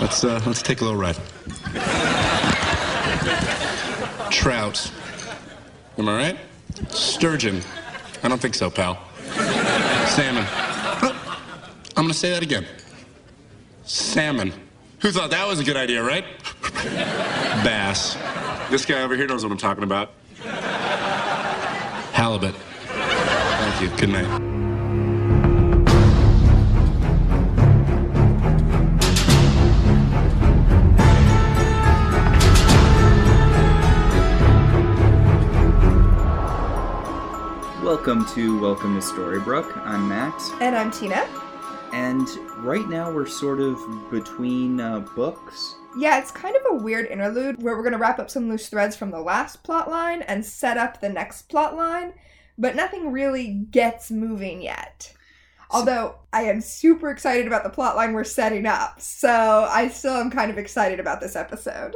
Let's uh, let's take a little ride. Trout. Am I right? Sturgeon. I don't think so, pal. Salmon. I'm gonna say that again. Salmon. Who thought that was a good idea, right? Bass. This guy over here knows what I'm talking about. Halibut. Thank you. Good night. Welcome to Welcome to Storybrooke. I'm Max. And I'm Tina. And right now we're sort of between uh, books. Yeah, it's kind of a weird interlude where we're going to wrap up some loose threads from the last plot line and set up the next plot line, but nothing really gets moving yet. Although I am super excited about the plot line we're setting up, so I still am kind of excited about this episode.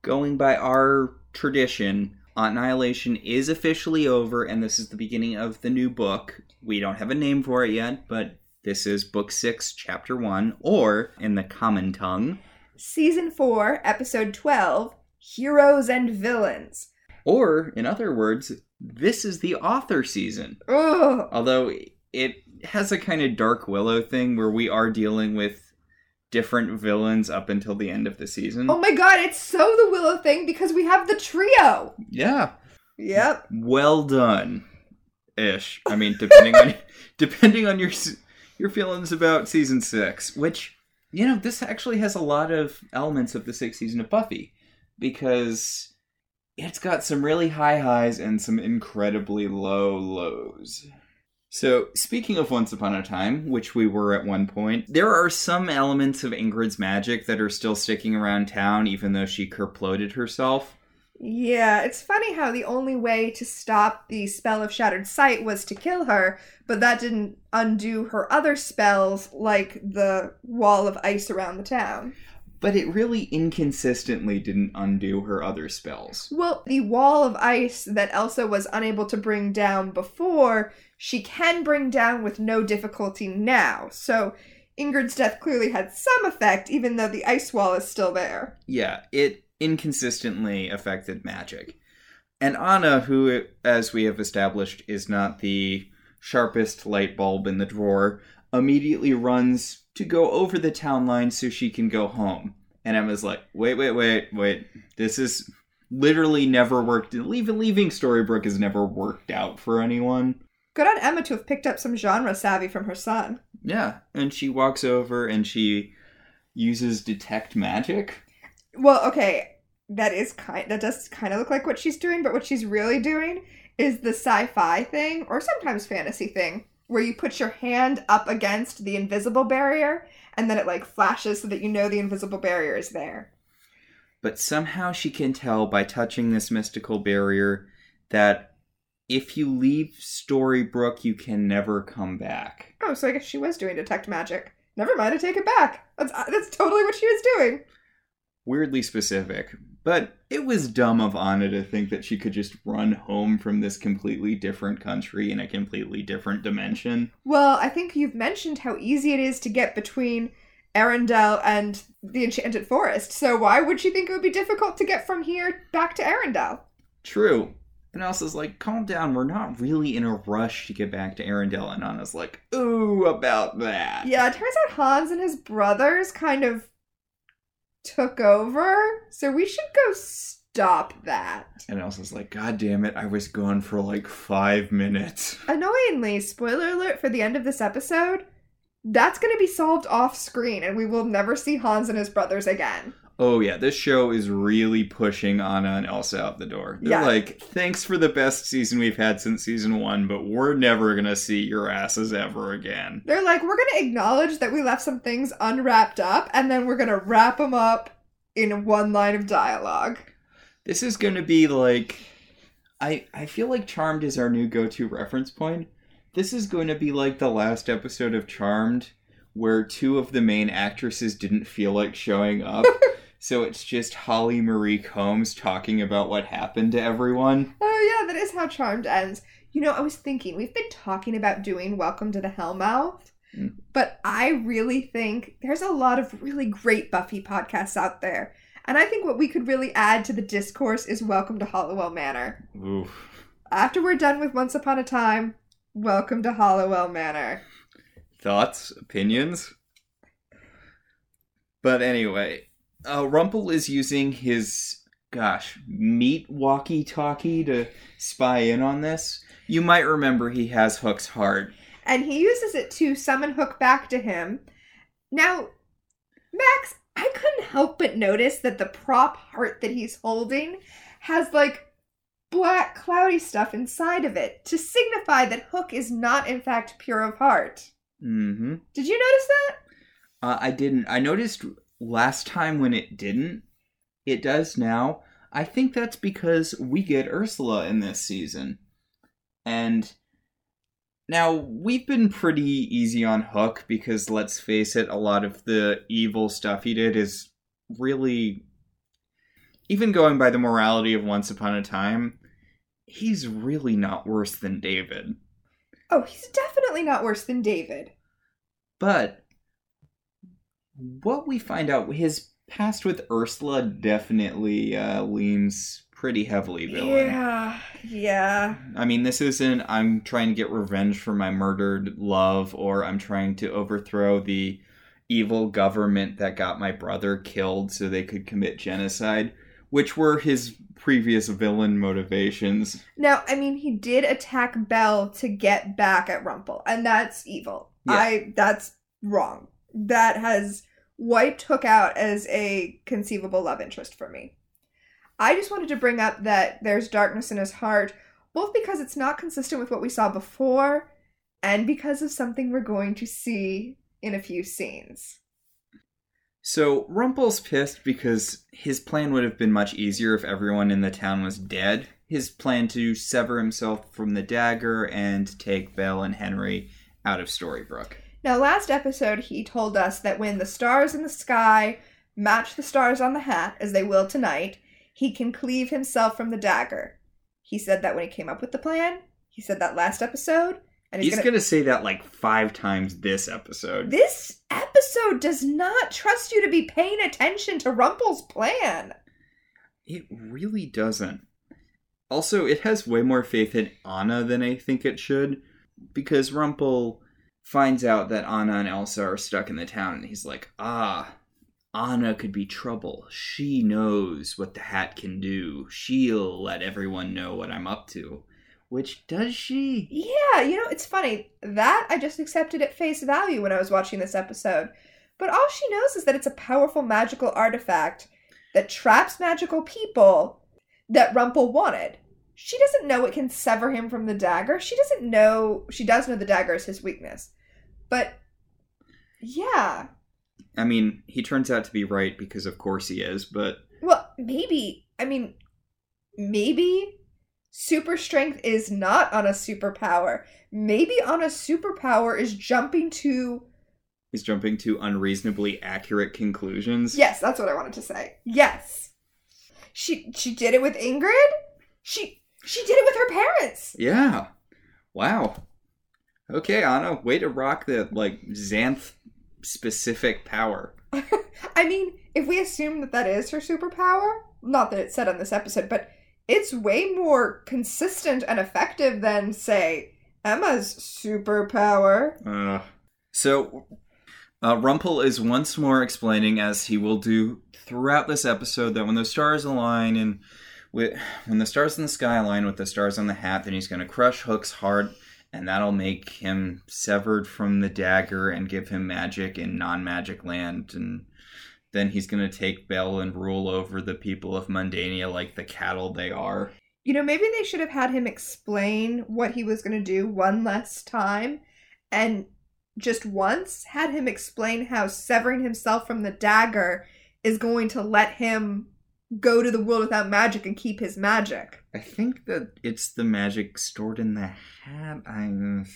Going by our tradition, Annihilation is officially over, and this is the beginning of the new book. We don't have a name for it yet, but this is Book 6, Chapter 1, or in the common tongue, Season 4, Episode 12 Heroes and Villains. Or, in other words, this is the author season. Ugh. Although it has a kind of Dark Willow thing where we are dealing with different villains up until the end of the season. Oh my god, it's so the Willow thing because we have the trio. Yeah. Yep. Well done. Ish. I mean, depending on depending on your your feelings about season 6, which you know, this actually has a lot of elements of the 6th season of Buffy because it's got some really high highs and some incredibly low lows. So, speaking of Once Upon a Time, which we were at one point, there are some elements of Ingrid's magic that are still sticking around town, even though she kerploded herself. Yeah, it's funny how the only way to stop the spell of Shattered Sight was to kill her, but that didn't undo her other spells, like the wall of ice around the town. But it really inconsistently didn't undo her other spells. Well, the wall of ice that Elsa was unable to bring down before she can bring down with no difficulty now. So Ingrid's death clearly had some effect, even though the ice wall is still there. Yeah, it inconsistently affected magic. And Anna, who, as we have established, is not the sharpest light bulb in the drawer, immediately runs to go over the town line so she can go home. And Emma's like, wait, wait, wait, wait. This is literally never worked. Leaving, leaving Storybrooke has never worked out for anyone. Good on Emma to have picked up some genre savvy from her son. Yeah, and she walks over and she uses detect magic. Well, okay, that is kind that does kind of look like what she's doing, but what she's really doing is the sci-fi thing or sometimes fantasy thing where you put your hand up against the invisible barrier and then it like flashes so that you know the invisible barrier is there. But somehow she can tell by touching this mystical barrier that if you leave Storybrooke, you can never come back. Oh, so I guess she was doing detect magic. Never mind, I take it back. That's uh, that's totally what she was doing. Weirdly specific, but it was dumb of Anna to think that she could just run home from this completely different country in a completely different dimension. Well, I think you've mentioned how easy it is to get between Arendelle and the Enchanted Forest. So why would she think it would be difficult to get from here back to Arendelle? True. And Elsa's like, calm down, we're not really in a rush to get back to Arendelle. And Anna's like, ooh, about that. Yeah, it turns out Hans and his brothers kind of took over, so we should go stop that. And Elsa's like, God damn it, I was gone for like five minutes. Annoyingly, spoiler alert for the end of this episode, that's going to be solved off screen, and we will never see Hans and his brothers again oh yeah, this show is really pushing Anna and Elsa out the door. They're yeah. like, thanks for the best season we've had since season one, but we're never gonna see your asses ever again. They're like, we're gonna acknowledge that we left some things unwrapped up, and then we're gonna wrap them up in one line of dialogue. This is gonna be like, I I feel like Charmed is our new go-to reference point. This is going to be like the last episode of Charmed where two of the main actresses didn't feel like showing up. So it's just Holly Marie Combs talking about what happened to everyone. Oh yeah, that is how Charmed ends. You know, I was thinking we've been talking about doing Welcome to the Hellmouth, Mm. But I really think there's a lot of really great Buffy podcasts out there. And I think what we could really add to the discourse is Welcome to Halliwell Manor. Oof. After we're done with Once Upon a Time, Welcome to Halliwell Manor. Thoughts, opinions? But anyway, uh, Rumple is using his, gosh, meat walkie talkie to spy in on this. You might remember he has Hook's heart. And he uses it to summon Hook back to him. Now, Max, I couldn't help but notice that the prop heart that he's holding has like black cloudy stuff inside of it to signify that Hook is not in fact pure of heart. Mm-hmm. Did you notice that? Uh, I didn't. I noticed last time when it didn't. It does now. I think that's because we get Ursula in this season. And now we've been pretty easy on Hook because let's face it, a lot of the evil stuff he did is really even going by the morality of Once Upon a Time, he's really not worse than David. Oh, he's definitely not worse than David. But what we find out, his past with Ursula definitely uh, leans pretty heavily villain. Yeah, yeah. I mean, this isn't I'm trying to get revenge for my murdered love or I'm trying to overthrow the evil government that got my brother killed so they could commit genocide, which were his previous villain motivations. Now, I mean, he did attack Belle to get back at Rumple, and that's evil. Yeah. I that's wrong. That has wiped Hook out as a conceivable love interest for me. I just wanted to bring up that there's darkness in his heart, both because it's not consistent with what we saw before, and because of something we're going to see in a few scenes. So Rumple's pissed because his plan would have been much easier if everyone in the town was dead. His plan to sever himself from the dagger and take Belle and Henry out of Storybrooke. Now, last episode, he told us that when the stars in the sky match the stars on the hat, as they will tonight, he can cleave himself from the dagger. He said that when he came up with the plan. He said that last episode. And He's he's, gonna... gonna... say that like five times this episode. This episode does not trust you to be paying attention to Rumple's plan. It really doesn't. Also, it has way more faith in Anna than I think it should, because Rumple finds out that Anna and Elsa are stuck in the town, and he's like, ah, Anna could be trouble. She knows what the hat can do. She'll let everyone know what I'm up to. Which does she? Yeah, you know, it's funny. That I just accepted at face value when I was watching this episode. But all she knows is that it's a powerful magical artifact that traps magical people that Rumple wanted. She doesn't know it can sever him from the dagger. She doesn't know. She does know the dagger is his weakness. But yeah. I mean, he turns out to be right because, of course, he is, but Well, maybe. I mean, maybe super strength is not on a superpower. Maybe on a superpower is jumping to. he's jumping to unreasonably accurate conclusions. Yes, that's what I wanted to say. Yes. She she did it with Ingrid. She she did it with her parents. Yeah. Wow. Okay, Anna, way to rock the like Xanth specific power. I mean, if we assume that that is her superpower, not that it's said on this episode, but it's way more consistent and effective than say Emma's superpower. Uh, so, uh, Rumple is once more explaining, as he will do throughout this episode, that when the stars align and when the stars in the sky align with the stars on the hat, then he's going to crush Hook's heart, and that'll make him severed from the dagger and give him magic in non-magic land, and then he's going to take Belle and rule over the people of Mundania like the cattle they are. You know, maybe they should have had him explain what he was going to do one last time and just once had him explain how severing himself from the dagger is going to let him go to the world without magic and keep his magic. I think that it's the magic stored in the hat. I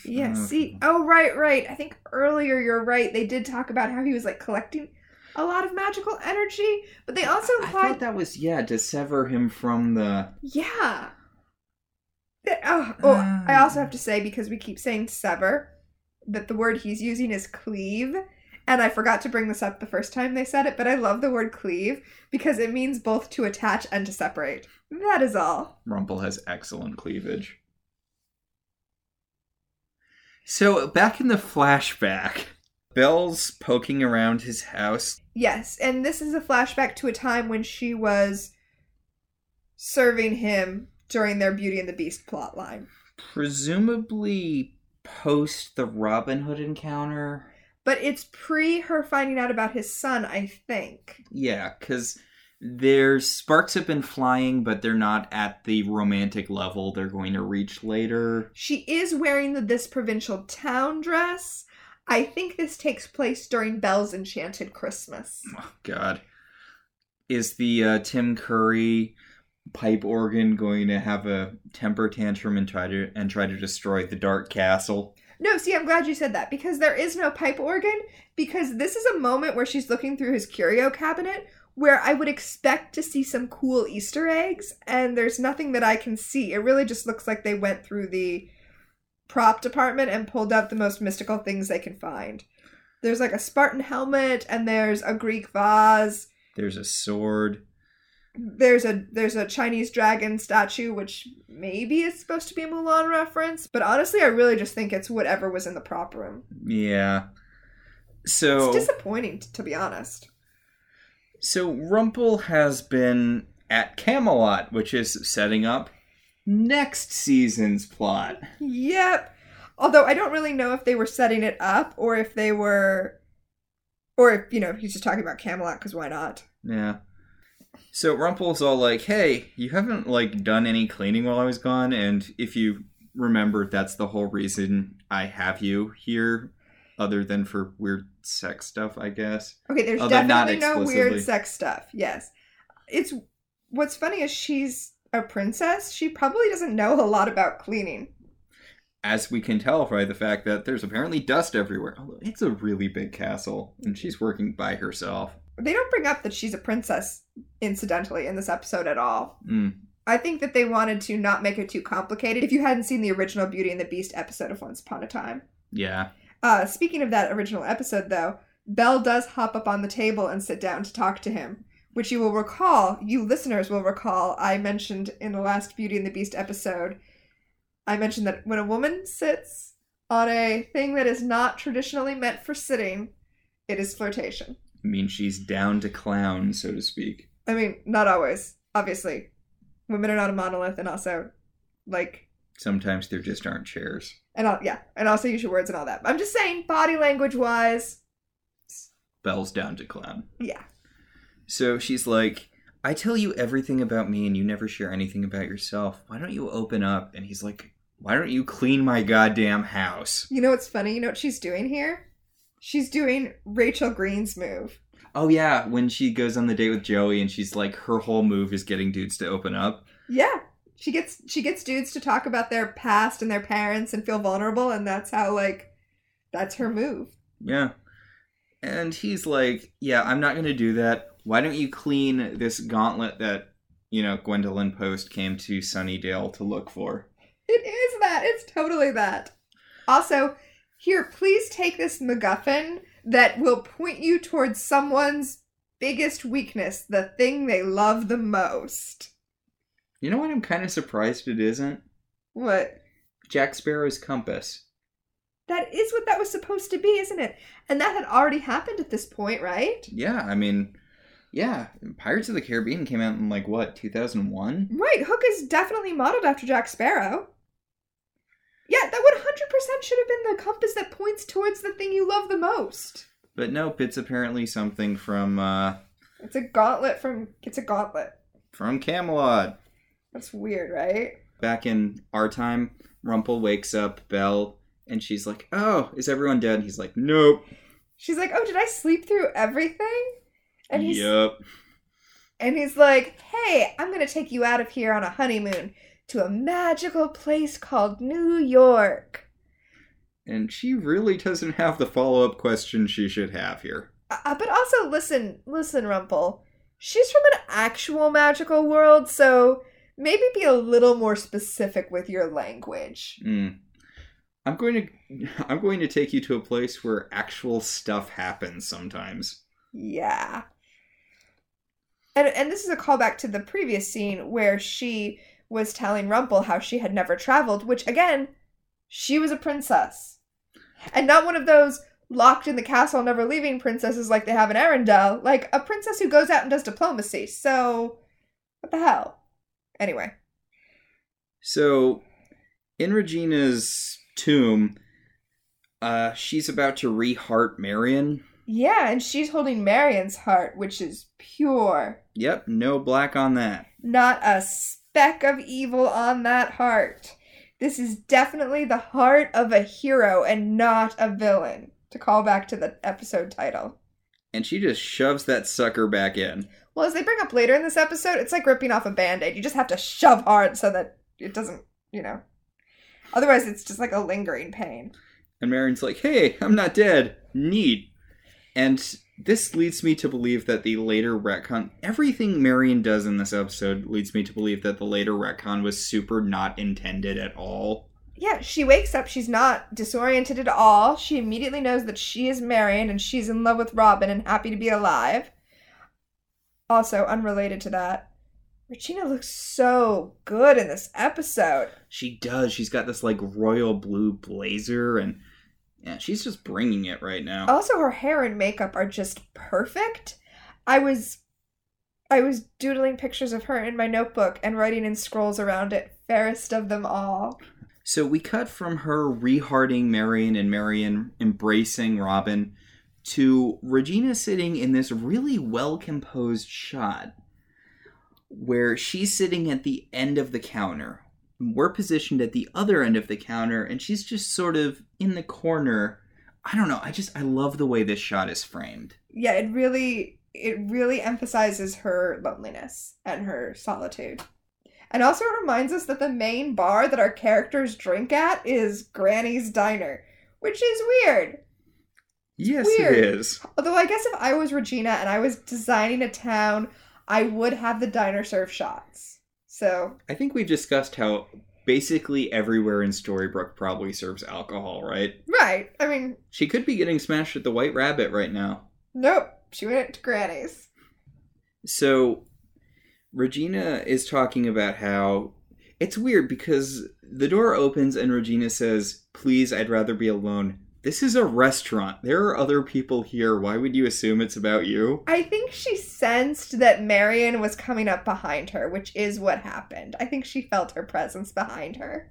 Yeah, see. Oh, right, right. I think earlier you're right. They did talk about how he was like collecting a lot of magical energy, but they also I thought that was yeah to sever him from the. Yeah. Oh, oh, I Ah. also have to say because we keep saying sever, that the word he's using is cleave. And I forgot to bring this up the first time they said it, but I love the word cleave because it means both to attach and to separate. That is all. Rumple has excellent cleavage. So back in the flashback, Belle's poking around his house. Yes, and this is a flashback to a time when she was serving him during their Beauty and the Beast plotline. Presumably post the Robin Hood encounter. But it's pre her finding out about his son, I think. Yeah, because their sparks have been flying, but they're not at the romantic level they're going to reach later. She is wearing the This Provincial Town dress. I think this takes place during Belle's Enchanted Christmas. Oh, God. Is the uh, Tim Curry pipe organ going to have a temper tantrum and try to and try to destroy the Dark Castle? No, see, I'm glad you said that because there is no pipe organ. Because this is a moment where she's looking through his curio cabinet where I would expect to see some cool Easter eggs, and there's nothing that I can see. It really just looks like they went through the prop department and pulled out the most mystical things they can find. There's like a Spartan helmet, and there's a Greek vase. There's a sword. There's a there's a Chinese dragon statue, which maybe is supposed to be a Mulan reference, but honestly, I really just think it's whatever was in the prop room. Yeah. So It's disappointing, t- to be honest. So Rumple has been at Camelot, which is setting up next season's plot. Yep. Although I don't really know if they were setting it up or if they were, or if you know he's just talking about Camelot because why not? Yeah. So Rumple's all like, "Hey, you haven't like done any cleaning while I was gone, and if you remember, that's the whole reason I have you here, other than for weird sex stuff, I guess." Okay, there's Although definitely no weird sex stuff. Yes, it's what's funny is she's a princess. She probably doesn't know a lot about cleaning. As we can tell by the fact that there's apparently dust everywhere. Although it's a really big castle, and she's working by herself. They don't bring up that she's a princess, incidentally, in this episode at all. Mm. I think that they wanted to not make it too complicated. If you hadn't seen the original Beauty and the Beast episode of Once Upon a Time. Yeah. Uh, speaking of that original episode, though, Belle does hop up on the table and sit down to talk to him, which you will recall, you listeners will recall, I mentioned in the last Beauty and the Beast episode. I mentioned that when a woman sits on a thing that is not traditionally meant for sitting, it is flirtation. I mean, she's down to clown, so to speak. I mean, not always, obviously. Women are not a monolith, and also, like, Sometimes there just aren't chairs. and all, yeah, and also use your words and all that. I'm just saying, body language wise, Belle's down to clown. yeah. So she's like, I tell you everything about me and you never share anything about yourself. Why don't you open up? And he's like, Why don't you clean my goddamn house? You know what's funny? You know what she's doing here? She's doing Rachel Green's move. Oh, yeah, when she goes on the date with Joey and she's like, her whole move is getting dudes to open up. Yeah. She gets she gets dudes to talk about their past and their parents and feel vulnerable and that's how like that's her move. Yeah. And he's like, Yeah, I'm not going to do that. Why don't you clean this gauntlet that, you know, Gwendolyn Post came to Sunnydale to look for? It is that. It's totally that. Also, here, please take this MacGuffin that will point you towards someone's biggest weakness, the thing they love the most. You know what? I'm kind of surprised it isn't. What? Jack Sparrow's compass. That is what that was supposed to be, isn't it? And that had already happened at this point, right? Yeah, I mean, yeah, Pirates of the Caribbean came out in like what, 2001? Right, Hook is definitely modeled after Jack Sparrow. Yeah, that 100% should have been the compass that points towards the thing you love the most. But nope, it's apparently something from uh It's a gauntlet from. It's a gauntlet. from Camelot. That's weird, right? Back in our time, Rumple wakes up Belle and she's like, "Oh, is everyone dead?" He's like, "Nope." She's like, "Oh, did I sleep through everything?" And he's Yup. and he's like, "Hey, I'm gonna take you out of here on a honeymoon to a magical place called New York." And she really doesn't have the follow-up question she should have here. Uh, but also, listen, listen, Rumple. She's from an actual magical world, so maybe be a little more specific with your language. Mm. I'm going to I'm going to take you to a place where actual stuff happens sometimes. Yeah. And and this is a callback to the previous scene where she was telling Rumple how she had never traveled, which again, she was a princess. And not one of those locked in the castle never leaving princesses like they have in Arendelle, like a princess who goes out and does diplomacy. So what the hell? Anyway. So, in Regina's tomb, uh, she's about to reheart Marian. Yeah, and she's holding Marian's heart, which is pure. Yep, no black on that. Not a speck of evil on that heart. This is definitely the heart of a hero and not a villain, to call back to the episode title. And she just shoves that sucker back in. Well, as they bring up later in this episode, it's like ripping off a band aid. You just have to shove hard so that it doesn't, you know. Otherwise, it's just like a lingering pain. And Marian's like, hey, I'm not dead. Neat. And this leads me to believe that the later retcon, everything Marian does in this episode leads me to believe that the later retcon was super not intended at all. Yeah, she wakes up. She's not disoriented at all. She immediately knows that she is Marian and she's in love with Robin and happy to be alive. Also, unrelated to that, Regina looks so good in this episode. She does. She's got this like royal blue blazer and yeah, she's just bringing it right now. Also, her hair and makeup are just perfect. I was I was doodling pictures of her in my notebook and writing in scrolls around it, fairest of them all. So we cut from her rehearting Marian and Marian embracing Robin to Regina sitting in this really well composed shot where she's sitting at the end of the counter. We're positioned at the other end of the counter and she's just sort of in the corner. I don't know. I just I love the way this shot is framed. Yeah, it really it really emphasizes her loneliness and her solitude. And also it reminds us that the main bar that our characters drink at is Granny's Diner, which is weird. Yes, Weird. it is. Although I guess if I was Regina and I was designing a town, I would have the diner serve shots. So I think we've discussed how basically everywhere in Storybrooke probably serves alcohol, right? right. I mean, She could be getting smashed at the White Rabbit right now. nope. She went to Granny's. So, Regina is talking about how it's weird because the door opens and Regina says, Please, I'd rather be alone. This is a restaurant. There are other people here. Why would you assume it's about you? I think she sensed that Marian was coming up behind her, which is what happened. I think she felt her presence behind her.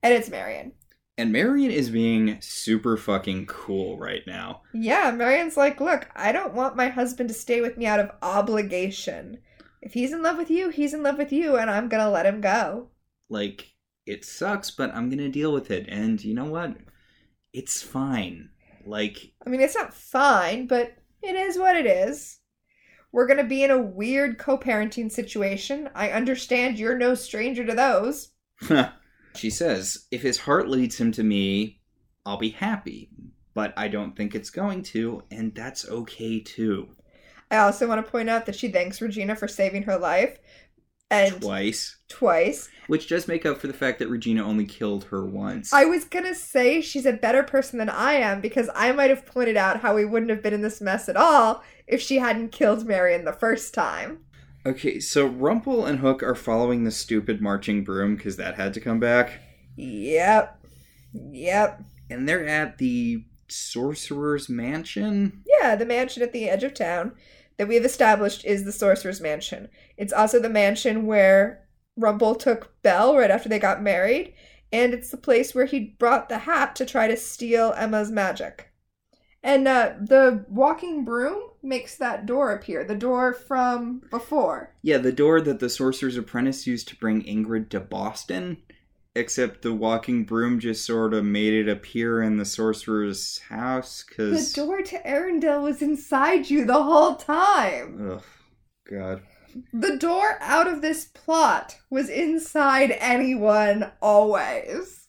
And it's Marian. And Marian is being super fucking cool right now. Yeah, Marian's like, look, I don't want my husband to stay with me out of obligation. If he's in love with you, he's in love with you, and I'm gonna let him go. Like, it sucks, but I'm gonna deal with it. And you know what? It's fine. Like, I mean, it's not fine, but it is what it is. We're gonna be in a weird co parenting situation. I understand you're no stranger to those. she says, if his heart leads him to me, I'll be happy. But I don't think it's going to, and that's okay too. I also want to point out that she thanks Regina for saving her life. And Twice. twice. Which does make up for the fact that Regina only killed her once. I was gonna say she's a better person than I am because I might have pointed out how we wouldn't have been in this mess at all if she hadn't killed Marian the first time. Okay, so Rumple and Hook are following the stupid marching broom because that had to come back. Yep. Yep. And they're at the Sorcerer's Mansion. Yeah, the mansion at the edge of town that we have established is the Sorcerer's Mansion. It's also the mansion where Rumple took Belle right after they got married, and it's the place where he brought the hat to try to steal Emma's magic. And uh, the walking broom makes that door appear, the door from before. Yeah, the door that the Sorcerer's Apprentice used to bring Ingrid to Boston. Except the walking broom just sort of made it appear in the sorcerer's house because The door to Arendelle was inside you the whole time. Ugh, God. The door out of this plot was inside anyone always.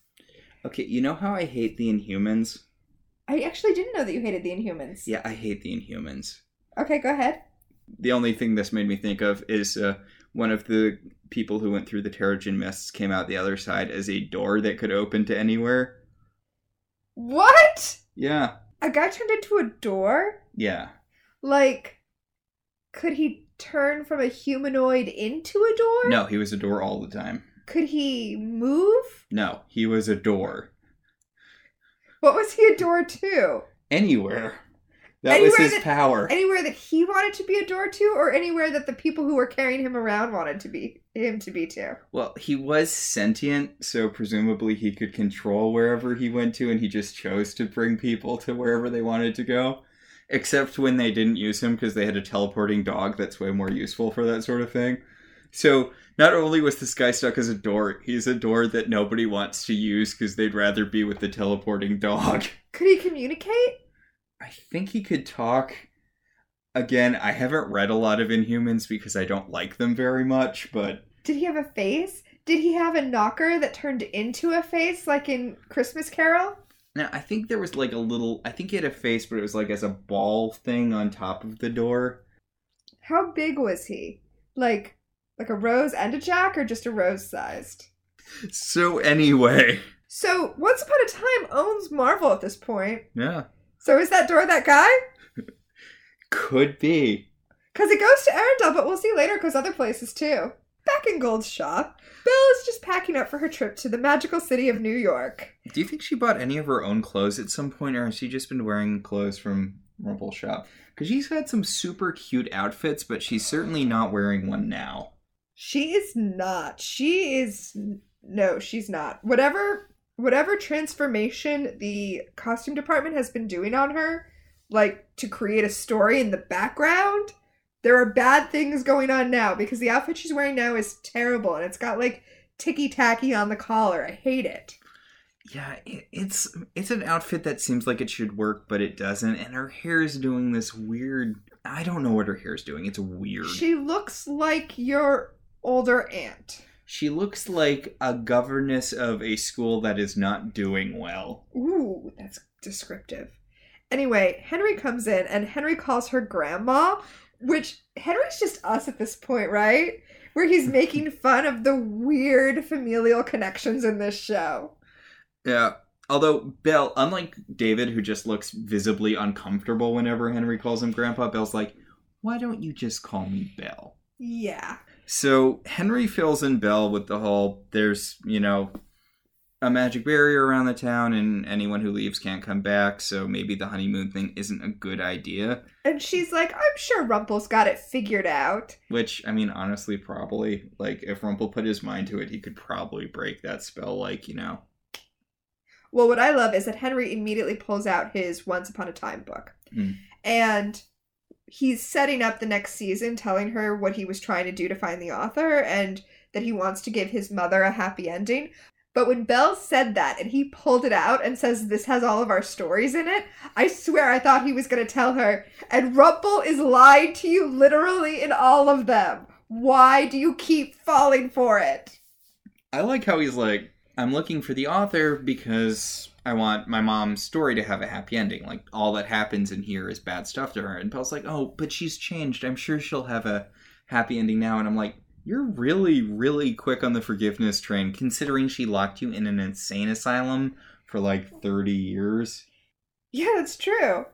Okay, you know how I hate the Inhumans? I actually didn't know that you hated the Inhumans. Yeah, I hate the Inhumans. Okay, go ahead. The only thing this made me think of is uh, one of the people who went through the Terrigen mists came out the other side as a door that could open to anywhere. What? Yeah. A guy turned into a door? Yeah. Like, could he turn from a humanoid into a door? No, he was a door all the time. Could he move? No, he was a door. What was he a door to? Anywhere. That Anywhere was his that- power. Anywhere that he wanted to be a door to, or anywhere that the people who were carrying him around wanted to be him to be to? Well, he was sentient, so presumably he could control wherever he went to, and he just chose to bring people to wherever they wanted to go. Except when they didn't use him because they had a teleporting dog that's way more useful for that sort of thing. So, not only was this guy stuck as a door, he's a door that nobody wants to use because they'd rather be with the teleporting dog. Could he communicate? I think he could talk. Again, I haven't read a lot of Inhumans because I don't like them very much, but Did he have a face? Did he have a knocker that turned into a face like in Christmas Carol? Now, I think there was like a little. I think he had a face, but it was like as a ball thing on top of the door. How big was he? Like like a rose and a jack or just a rose sized? So, anyway. So, Once Upon a Time owns Marvel at this point. Yeah. So is that door that guy? Could be. Because it goes to Arendelle, but we'll see later it goes other places too. Back in Gold's shop, Belle is just packing up for her trip to the magical city of New York. Do you think she bought any of her own clothes at some point, or has she just been wearing clothes from Rumple Shop? Because she's had some super cute outfits, but she's certainly not wearing one now. She is not. She is no, she's not. Whatever whatever transformation the costume department has been doing on her, like to create a story in the background, there are bad things going on now because the outfit she's wearing now is terrible and it's got like ticky tacky on the collar. I hate it. Yeah, it, it's it's an outfit that seems like it should work, but it doesn't. And her hair is doing this weird. I don't know what her hair is doing. It's weird. She looks like your older aunt. She looks like a governess of a school that is not doing well. Ooh, that's descriptive. Anyway, Henry comes in and Henry calls her grandma, which Henry's just us at this point, right? Where he's making fun of the weird familial connections in this show. Yeah. Although Belle, unlike David, who just looks visibly uncomfortable whenever Henry calls him Grandpa, Belle's like, "Why don't you just call me Belle?" Yeah. So Henry fills in Belle with the whole there's, you know, a magic barrier around the town and anyone who leaves can't come back, so maybe the honeymoon thing isn't a good idea. And she's like, I'm sure Rumple's got it figured out. Which, I mean, honestly, probably. Like, if Rumple put his mind to it, he could probably break that spell, like, you know. Well, what I love is that Henry immediately pulls out his Once Upon a Time book. Hmm. And he's setting up the next season, telling her what he was trying to do to find the author and that he wants to give his mother a happy ending. But when Belle said that and he pulled it out and says, This has all of our stories in it, I swear I thought he was going to tell her, and Rumple is lying to you literally in all of them. Why do you keep falling for it? I like how he's like, I'm looking for the author because I want my mom's story to have a happy ending. Like, all that happens in here is bad stuff to her. And Belle's like, oh, but she's changed. I'm sure she'll have a happy ending now. And I'm like, you're really, really quick on the forgiveness train, considering she locked you in an insane asylum for like 30 years. Yeah, that's true.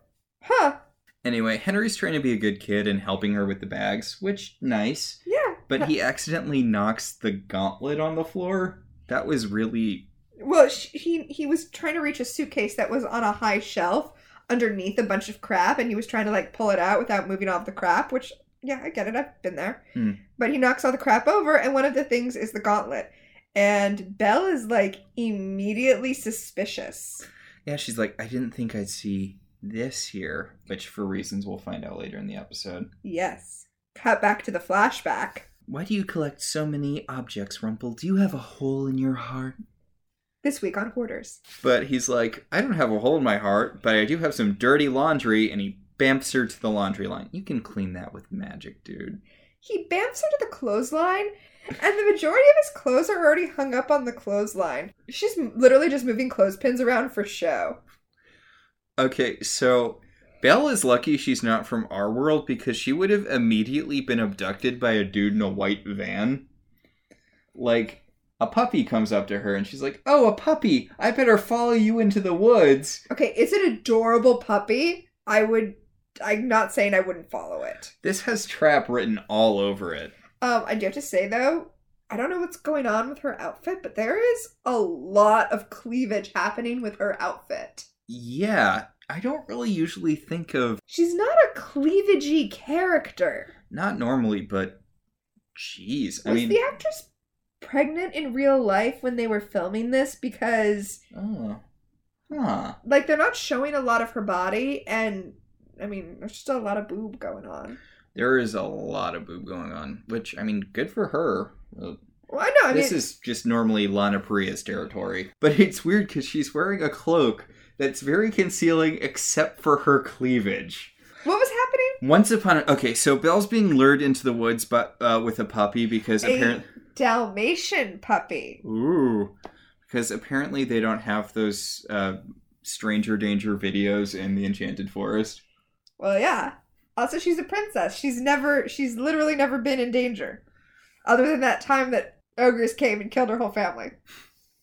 Huh. Anyway, Henry's trying to be a good kid and helping her with the bags, which, nice. Yeah. But he accidentally knocks the gauntlet on the floor. That was really Well, sh- he he was trying to reach a suitcase that was on a high shelf underneath a bunch of crap, and he was trying to like pull it out without moving all the crap. Which, yeah, I get it. I've been there. Hmm. But he knocks all the crap over, and one of the things is the gauntlet. And Belle is like immediately suspicious. Yeah, she's like, I didn't think I'd see this here, which for reasons we'll find out later in the episode. Yes. Cut back to the flashback. Why do you collect so many objects, Rumple? Do you have a hole in your heart? This week on Hoarders. But he's like, I don't have a hole in my heart, but I do have some dirty laundry, and he bamps her to the laundry line. You can clean that with magic, dude. He bamps her to the clothesline, and the majority of his clothes are already hung up on the clothesline. She's literally just moving clothespins around for show. Okay, so Belle is lucky she's not from our world because she would have immediately been abducted by a dude in a white van. Like, a puppy comes up to her and she's like, Oh, a puppy! I better follow you into the woods. Okay, it's an adorable puppy. I would. I'm not saying I wouldn't follow it. This has trap written all over it. Um, I do have to say though, I don't know what's going on with her outfit, but there is a lot of cleavage happening with her outfit. Yeah, I don't really usually think of, She's not a cleavagey character. not normally, but jeez. I mean, the actress pregnant in real life when they were filming this? Because oh, huh. like they're not showing a lot of her body, and I mean, there's just a lot of boob going on. There is a lot of boob going on, which, I mean, good for her. Well, I know. I this mean, is just normally Lana Parrilla's territory. But it's weird because she's wearing a cloak that's very concealing except for her cleavage. what was happening? Once upon a okay, so Belle's being lured into the woods, but uh, with a puppy because A apparently, Dalmatian puppy. ooh, because apparently they don't have those uh, stranger danger videos in the Enchanted Forest. Well, yeah. Also, she's a princess. She's never, she's literally never been in danger. Other than that time that ogres came and killed her whole family.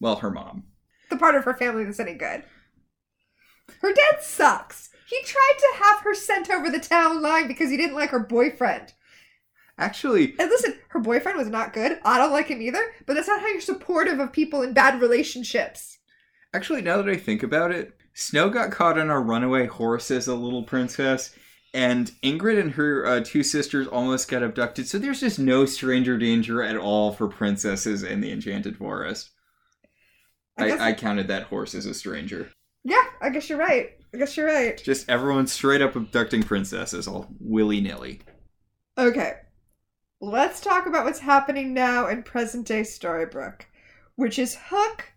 Well, her mom. The part of her family that's any good. Her dad sucks. He tried to have her sent over the town line because he didn't like her boyfriend. Actually, And listen, her boyfriend was not good. I don't like him either, but that's not how you're supportive of people in bad relationships. Actually, now that I think about it, Snow got caught on a runaway horse as a little princess, and Ingrid and her uh, two sisters almost got abducted. So there's just no stranger danger at all for princesses in the Enchanted Forest. I I, I counted that horse as a stranger. Yeah, I guess you're right. I guess you're right. Just everyone straight up abducting princesses, all willy nilly. Okay. Let's talk about what's happening now in present day Storybrooke, which is Hook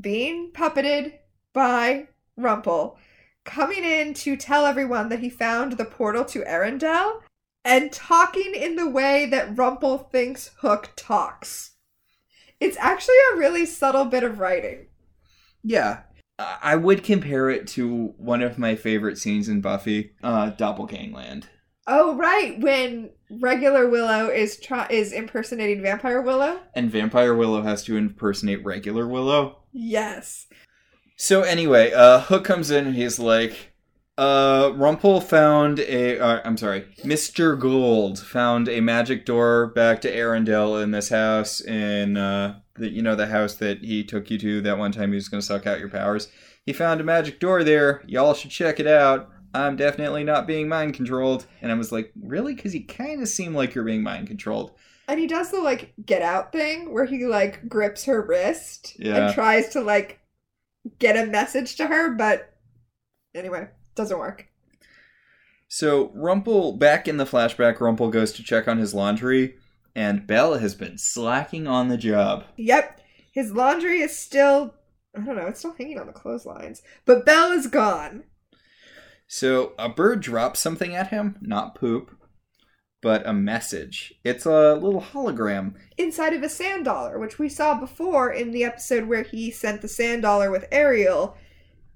being puppeted by Rumple, coming in to tell everyone that he found the portal to Arendelle, and talking in the way that Rumple thinks Hook talks. It's actually a really subtle bit of writing. Yeah. I would compare it to one of my favorite scenes in Buffy, uh, Doppelgangland. Oh right, when regular Willow is try- is impersonating Vampire Willow. And Vampire Willow has to impersonate regular Willow. Yes. So anyway, uh, Hook comes in and he's like, uh, Rumpel found a, uh, I'm sorry, Mr. Gold found a magic door back to Arendelle in this house in, uh, the, you know, the house that he took you to that one time he was going to suck out your powers. He found a magic door there. Y'all should check it out. I'm definitely not being mind controlled. And I was like, really? Because you kind of seem like you're being mind controlled. And he does the like get out thing where he like grips her wrist Yeah. and tries to like get a message to her, but anyway, doesn't work. So Rumpel, back in the flashback, Rumpel goes to check on his laundry, and Belle has been slacking on the job. Yep, his laundry is still I don't know, it's still hanging on the clotheslines. But Belle is gone. So a bird drops something at him, not poop, but a message. It's a little hologram. Inside of a sand dollar, which we saw before in the episode where he sent the sand dollar with Ariel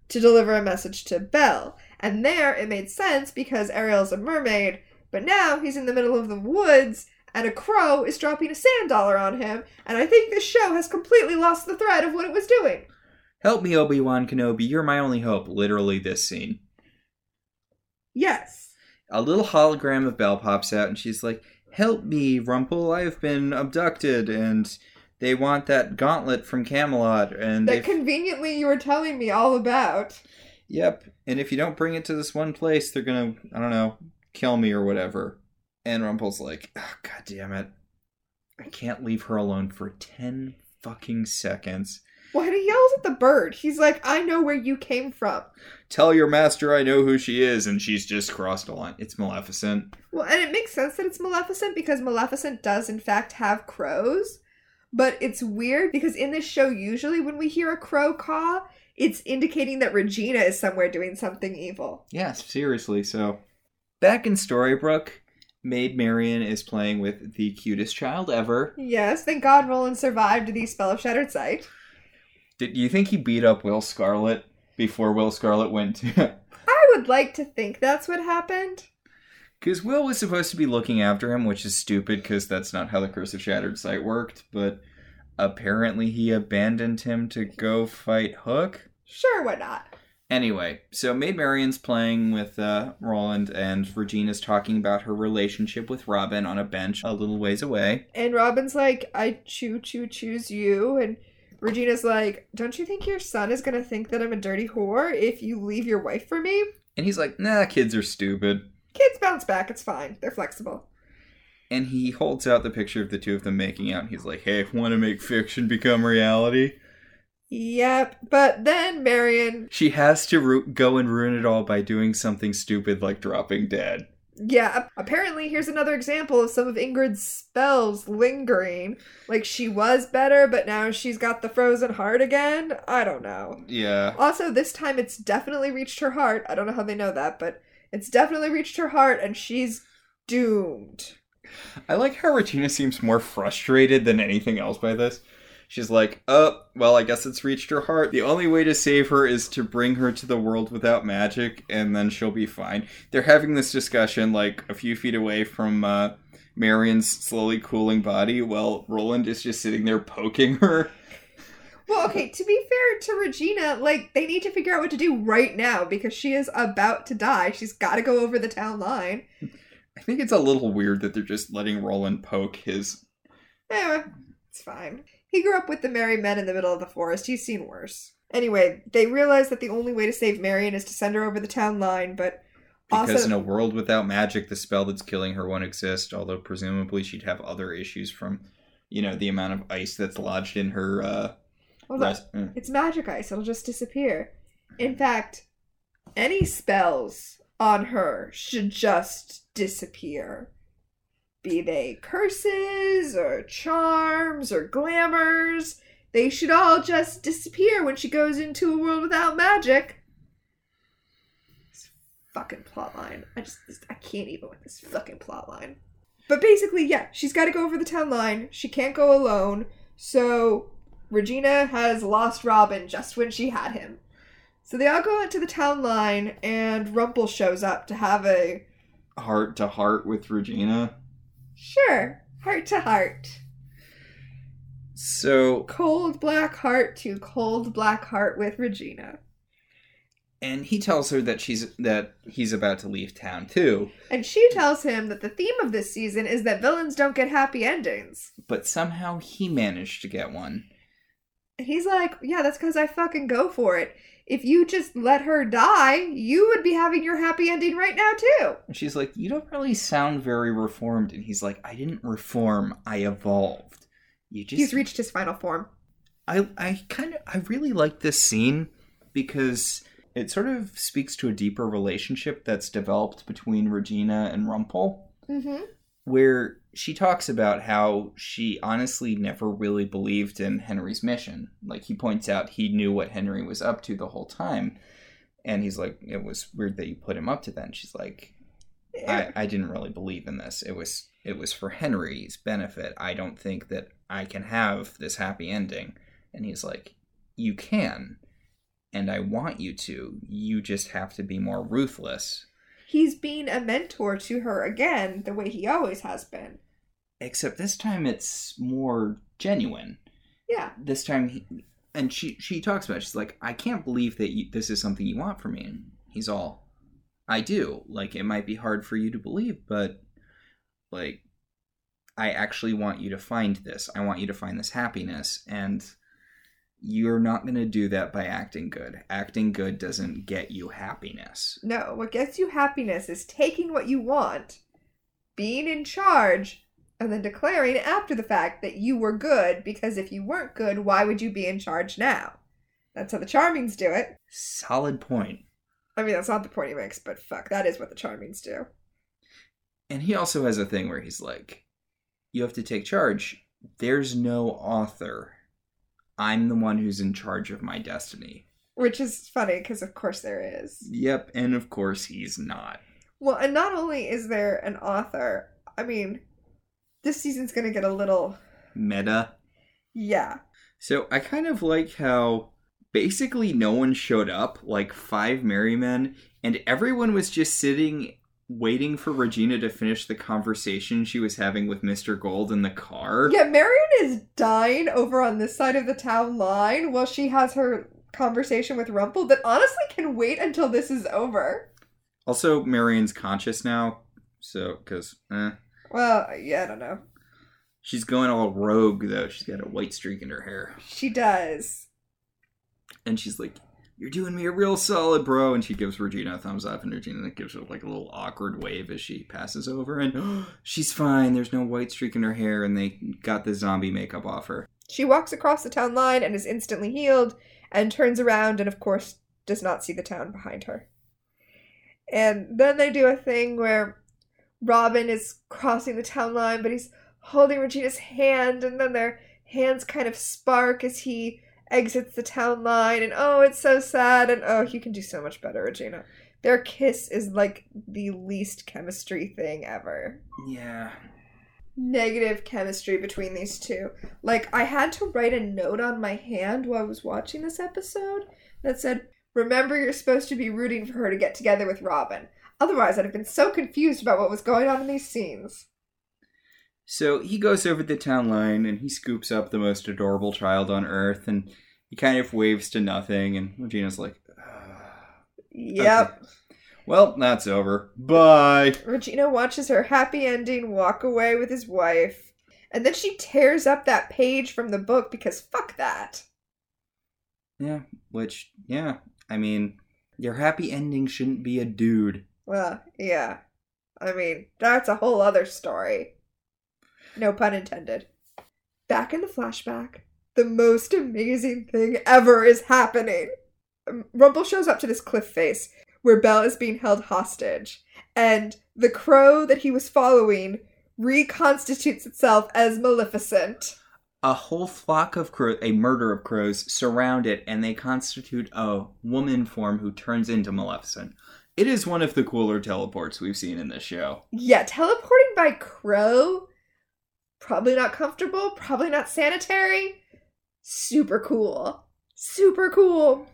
to deliver a message to Belle. And there it made sense because Ariel's a mermaid, but now he's in the middle of the woods and a crow is dropping a sand dollar on him, and I think this show has completely lost the thread of what it was doing. Help me, Obi Wan Kenobi. You're my only hope. Literally, this scene. Yes. A little hologram of Belle pops out, and she's like, "Help me, Rumpel. I've been abducted, and they want that gauntlet from Camelot, and That conveniently you were telling me all about. Yep. And if you don't bring it to this one place, they're gonna, I don't know, kill me or whatever. And Rumpel's like, oh, God damn it. I can't leave her alone for 10 fucking seconds. And he yells at the bird. He's like, I know where you came from. Tell your master I know who she is, and she's just crossed a line. It's Maleficent. Well, and it makes sense that it's Maleficent because Maleficent does, in fact, have crows. But it's weird because in this show, usually when we hear a crow caw, it's indicating that Regina is somewhere doing something evil. Yes, seriously. So, back in Storybrooke, Maid Marian is playing with the cutest child ever. Yes, thank God Roland survived the spell of Shattered Sight. Did you think he beat up Will Scarlet before Will Scarlet went to. I would like to think that's what happened. Because Will was supposed to be looking after him, which is stupid because that's not how the Curse of Shattered Sight worked, but apparently he abandoned him to go fight Hook. Sure, why not? Anyway, so Maid Marian's playing with uh, Roland, and Regina's talking about her relationship with Robin on a bench a little ways away. And Robin's like, I choo choo choose you. And Regina's like, Don't you think your son is gonna think that I'm a dirty whore if you leave your wife for me? And he's like, nah, kids are stupid. Kids bounce back, it's fine. They're flexible. And he holds out the picture of the two of them making out, and he's like, hey, want to make fiction become reality? Yep. But then Marian, She has to ru- go and ruin it all by doing something stupid like dropping dead. Yeah, apparently here's another example of some of Ingrid's spells lingering. Like she was better, but now she's got the frozen heart again. I don't know. Yeah. Also, this time it's definitely reached her heart. I don't know how they know that, but it's definitely reached her heart and she's doomed. I like how Regina seems more frustrated than anything else by this. She's like, oh, well, I guess it's reached her heart. The only way to save her is to bring her to the world without magic, and then she'll be fine. They're having this discussion, like, a few feet away from uh, Marian's slowly cooling body, while Roland is just sitting there poking her. Well, okay, to be fair to Regina, like, they need to figure out what to do right now because she is about to die. She's got to go over the town line. I think it's a little weird that they're just letting Roland poke his. Anyway, it's fine. He grew up with the merry men in the middle of the forest. He's seen worse. Anyway, they realize that the only way to save Marian is to send her over the town line, but Because Also- in a world without magic, the spell that's killing her won't exist, although presumably she'd have other issues from, you know, the amount of ice that's lodged in her. Uh, well, rest- uh, it's magic ice. It'll just disappear. In fact, any spells on her should just disappear. Be they curses or charms or glamours, they should all just disappear when she goes into a world without magic. This fucking plotline. I just I can't even with this fucking plotline. But basically, yeah, she's got to go over the town line. She can't go alone. So Regina has lost Robin just when she had him. So they all go out to the town line, and Rumple shows up to have a heart to heart with Regina. Sure heart to heart, So, cold black heart to cold black heart with Regina. and he tells her that she's that he's about to leave town too, And she tells him that the theme of this season is that villains don't get happy endings. but somehow he managed to get one. And he's like, Yeah, that's because I fucking go for it. If you just let her die, you would be having your happy ending right now, too. And she's like, "You don't really sound very reformed." And he's like, "I didn't reform. I evolved. You just He's reached his final form. I I kind of I really like this scene because it sort of speaks to a deeper relationship that's developed between Regina and Rumple, Mm-hmm. where she talks about how she honestly never really believed in Henry's mission. Like he points out he knew what Henry was up to the whole time. And he's like, it was weird that you put him up to that. And she's like, I, I didn't really believe in this. It was it was for Henry's benefit. I don't think that I can have this happy ending. And he's like, You can. And I want you to. You just have to be more ruthless. He's being a mentor to her again, the way he always has been. Except this time it's more genuine. Yeah. This time he and she she talks about it. she's like, I can't believe that you, this is something you want from me. And he's all, I do. Like it might be hard for you to believe, but like I actually want you to find this. I want you to find this happiness and you're not going to do that by acting good. Acting good doesn't get you happiness. No, what gets you happiness is taking what you want, being in charge, and then declaring after the fact that you were good because if you weren't good, why would you be in charge now? That's how the Charmings do it. Solid point. I mean, that's not the point he makes, but fuck, that is what the Charmings do. And he also has a thing where he's like, you have to take charge. There's no author. I'm the one who's in charge of my destiny. Which is funny because, of course, there is. Yep, and of course he's not. Well, and not only is there an author, I mean, this season's gonna get a little. Meta. Yeah. So I kind of like how basically no one showed up, like five merry men, and everyone was just sitting waiting for Regina to finish the conversation she was having with Mr. Gold in the car. Yeah, Marian is dying over on this side of the town line while she has her conversation with Rumple that honestly can wait until this is over. Also, Marian's conscious now, so because eh. Well, yeah, I don't know. she's going all rogue though. She's got a white streak in her hair, She does. and she's like, "You're doing me a real solid, bro." And she gives Regina a thumbs up, and Regina gives her like a little awkward wave as she passes over, and she's fine. There's no white streak in her hair, and they got the zombie makeup off her. She walks across the town line and is instantly healed and turns around and, of course, does not see the town behind her. And then they do a thing where Robin is crossing the town line, but he's holding Regina's hand, and then their hands kind of spark as he exits the town line. And oh, it's so sad. And oh, you can do so much better, Regina. Their kiss is like the least chemistry thing ever Yeah, negative chemistry between these two. Like, I had to write a note on my hand while I was watching this episode that said, Remember, you're supposed to be rooting for her to get together with Robin. Otherwise, I'd have been so confused about what was going on in these scenes. So he goes over the town line and he scoops up the most adorable child on earth and he kind of waves to nothing and Regina's like, "Ah, Yep. okay. Well, that's over. Bye. Regina watches her happy ending walk away with his wife. And then she tears up that page from the book because fuck that. Yeah, which, yeah, I mean, your happy ending shouldn't be a dude. Well, yeah. I mean, that's a whole other story. No pun intended. Back in the flashback, the most amazing thing ever is happening. Um, Rumple shows up to this cliff face where Belle is being held hostage, and the crow that he was following reconstitutes itself as Maleficent. A whole flock of crows, a murder of crows, surround it and they constitute a woman form who turns into Maleficent. It is one of the cooler teleports we've seen in this show. Yeah, teleporting by crow, probably not comfortable, probably not sanitary. Super cool. Super cool.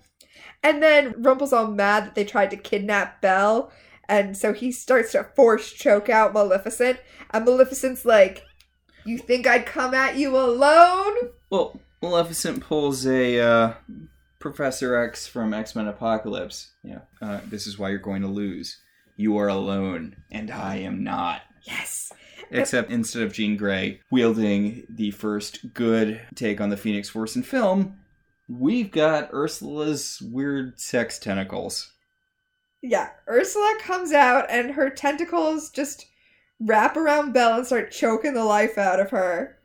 And then Rumple's all mad that they tried to kidnap Belle, and so he starts to force choke out Maleficent, and Maleficent's like, You think I'd come at you alone? Well, Maleficent pulls a uh, Professor X from X Men Apocalypse. Yeah, uh, this is why you're going to lose. You are alone, and I am not. Yes. Except instead of Jean Grey wielding the first good take on the Phoenix Force in film, we've got Ursula's weird sex tentacles. Yeah, Ursula comes out, and her tentacles just wrap around Belle and start choking the life out of her.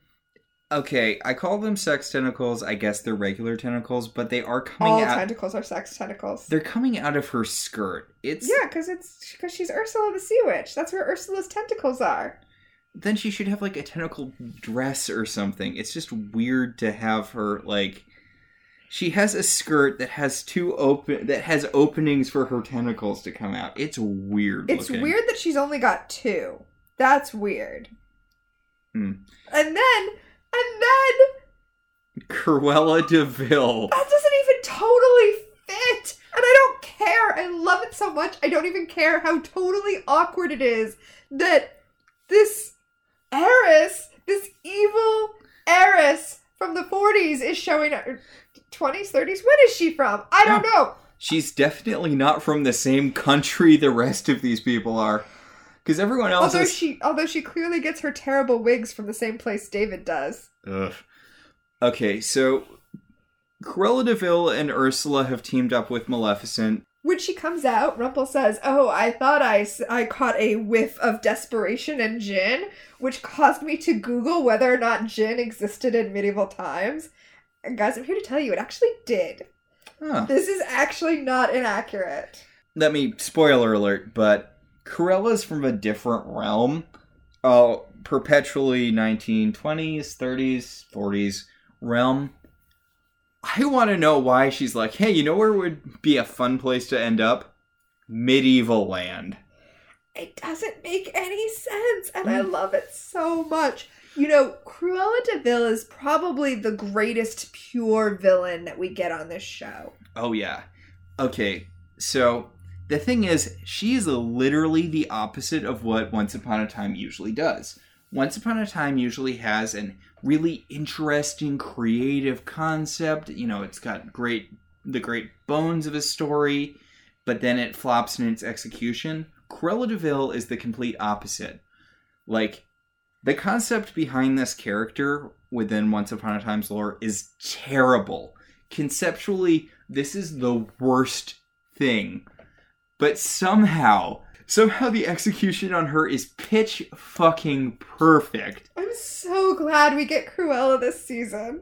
Okay, I call them sex tentacles. I guess they're regular tentacles, but they are coming All out. tentacles are sex tentacles. they're coming out of her skirt. It's Yeah, because it's because she's Ursula the Sea Witch. That's where Ursula's tentacles are. Then she should have like a tentacle dress or something. It's just weird to have her like she has a skirt that has two open that has openings for her tentacles to come out. It's weird. It's looking. weird that she's only got two. That's weird. Hmm. And then, and then Cruella de Vil. that doesn't even totally fit. And I don't care. I love it so much. I don't even care how totally awkward it is that this heiress, this evil heiress from the 40s is showing up. 20s, 30s? When is she from? I don't know. She's definitely not from the same country the rest of these people are. Because everyone else Although is. she, although she clearly gets her terrible wigs from the same place David does. Ugh. Okay, so Cruella de Vil and Ursula have teamed up with Maleficent. When she comes out, Rumple says, "Oh, I thought I, I caught a whiff of desperation and gin, which caused me to Google whether or not gin existed in medieval times." And guys, I'm here to tell you, it actually did. Huh. This is actually not inaccurate. let me spoiler alert, but Cruella's from a different realm. Oh, perpetually 1920s, 30s, 40s realm. I want to know why she's like, hey, you know where would be a fun place to end up? Medieval land. it doesn't make any sense, and I mm. love it so much. You know, Cruella de Vil is probably the greatest pure villain that we get on this show. Oh yeah. Okay. So the thing is, she is literally the opposite of what Once Upon a Time usually does. Once Upon a Time usually has an really interesting, creative concept. You know, it's got great the great bones of a story, but then it flops in its execution. Cruella de Vil is the complete opposite. Like, the concept behind this character within Once Upon a Time's lore is terrible. Conceptually, this is the worst thing. But somehow, somehow the execution on her is pitch fucking perfect. I'm so glad we get Cruella this season.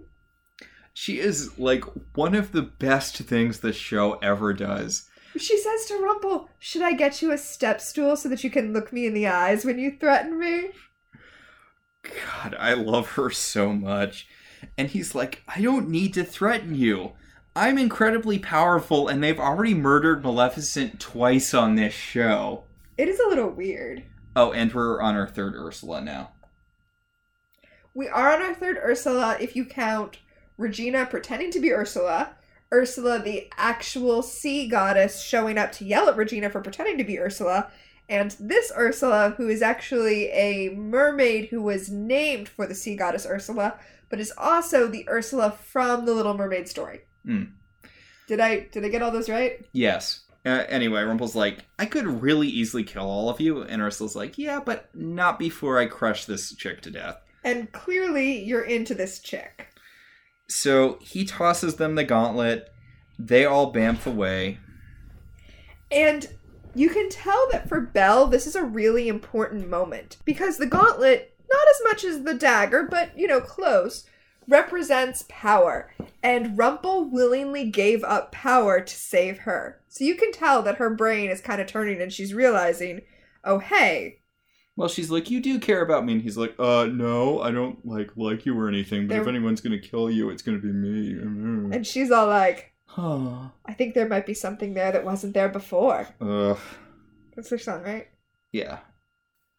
She is like one of the best things the show ever does. She says to Rumple, Should I get you a step stool so that you can look me in the eyes when you threaten me? God, I love her so much. And he's like, I don't need to threaten you. I'm incredibly powerful, and they've already murdered Maleficent twice on this show. It is a little weird. Oh, and we're on our third Ursula now. We are on our third Ursula if you count Regina pretending to be Ursula, Ursula, the actual sea goddess, showing up to yell at Regina for pretending to be Ursula, and this Ursula, who is actually a mermaid who was named for the sea goddess Ursula, but is also the Ursula from the Little Mermaid story. Hmm. Did I did I get all those right? Yes. Uh, anyway, Rumple's like, I could really easily kill all of you. And Ursula's like, yeah, but not before I crush this chick to death. And clearly, you're into this chick. So he tosses them the gauntlet. They all bamf away. And you can tell that for Belle, this is a really important moment because the gauntlet, not as much as the dagger, but you know, close, represents power. And Rumple willingly gave up power to save her. So you can tell that her brain is kind of turning and she's realizing, oh, hey, Well, she's like, you do care about me, and he's like, uh, no, I don't like like you or anything. But if anyone's gonna kill you, it's gonna be me. And she's all like, Huh. I think there might be something there that wasn't there before. Ugh. That's her song, right? Yeah.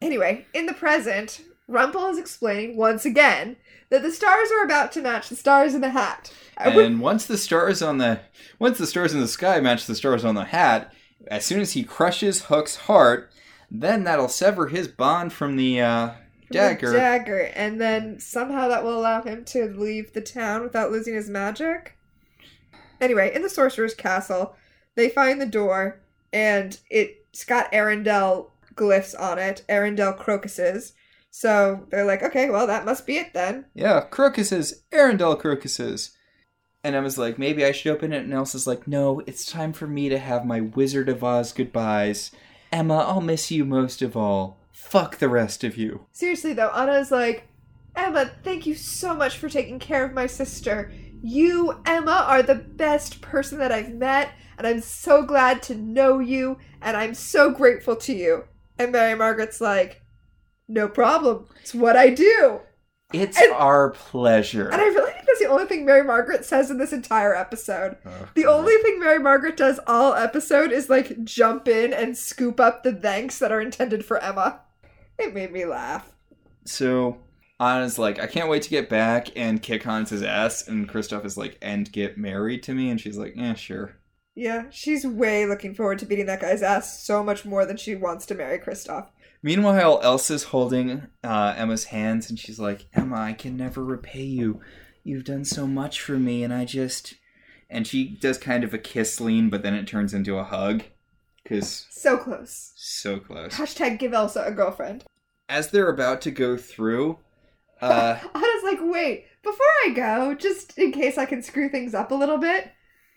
Anyway, in the present, Rumple is explaining once again that the stars are about to match the stars in the hat. And once the stars on the once the stars in the sky match the stars on the hat, as soon as he crushes Hook's heart, then that'll sever his bond from the uh, the dagger. dagger, and then somehow that will allow him to leave the town without losing his magic. Anyway, in the sorcerer's castle, they find the door, and it's got Arendelle glyphs on it, Arendelle crocuses. So they're like, okay, well, that must be it then. yeah, crocuses, Arendelle crocuses. And Emma's like, maybe I should open it. And Elsa's like, no, it's time for me to have my Wizard of Oz goodbyes. Emma, I'll miss you most of all. Fuck the rest of you. Seriously, though, Anna's like, Emma, thank you so much for taking care of my sister. You, Emma, are the best person that I've met, and I'm so glad to know you, and I'm so grateful to you. And Mary Margaret's like, no problem. It's what I do. It's And- our pleasure. And I really think that's the only thing Mary Margaret says in this entire episode. Oh, the only thing Mary Margaret does all episode is like jump in and scoop up the thanks that are intended for Emma. It made me laugh. So Anna's like, I can't wait to get back and kick Hans's ass. And Kristoff is like, and get married to me. And she's like, yeah, sure. Yeah, she's way looking forward to beating that guy's ass so much more than she wants to marry Kristoff. Meanwhile, Elsa's holding uh, Emma's hands and she's like, Emma, I can never repay you. You've done so much for me, and I just. And she does kind of a kiss lean, but then it turns into a hug. Because So close. so close. Hashtag give Elsa a girlfriend. As they're about to go through, uh, Anna's like, wait, before I go, just in case I can screw things up a little bit,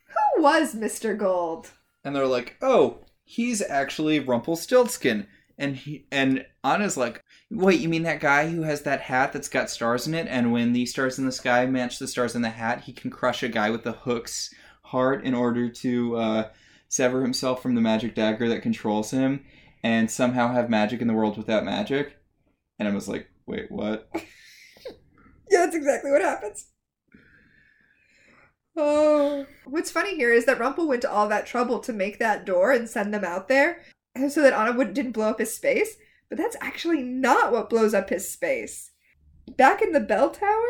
who was Mr. Gold? and they're like, "Oh, he's actually Rumpelstiltskin." And he and Anna's like, "Wait, you mean that guy who has that hat that's got stars in it? And when the stars in the sky match the stars in the hat, he can crush a guy with the hook's heart in order to uh, sever himself from the magic dagger that controls him, and somehow have magic in the world without magic." And I was like, "Wait, what?" Yeah, that's exactly what happens. Oh. What's funny here is that Rumple went to all that trouble to make that door and send them out there. so that Anna would, didn't blow up his space. But that's actually not what blows up his space. Back in the bell tower,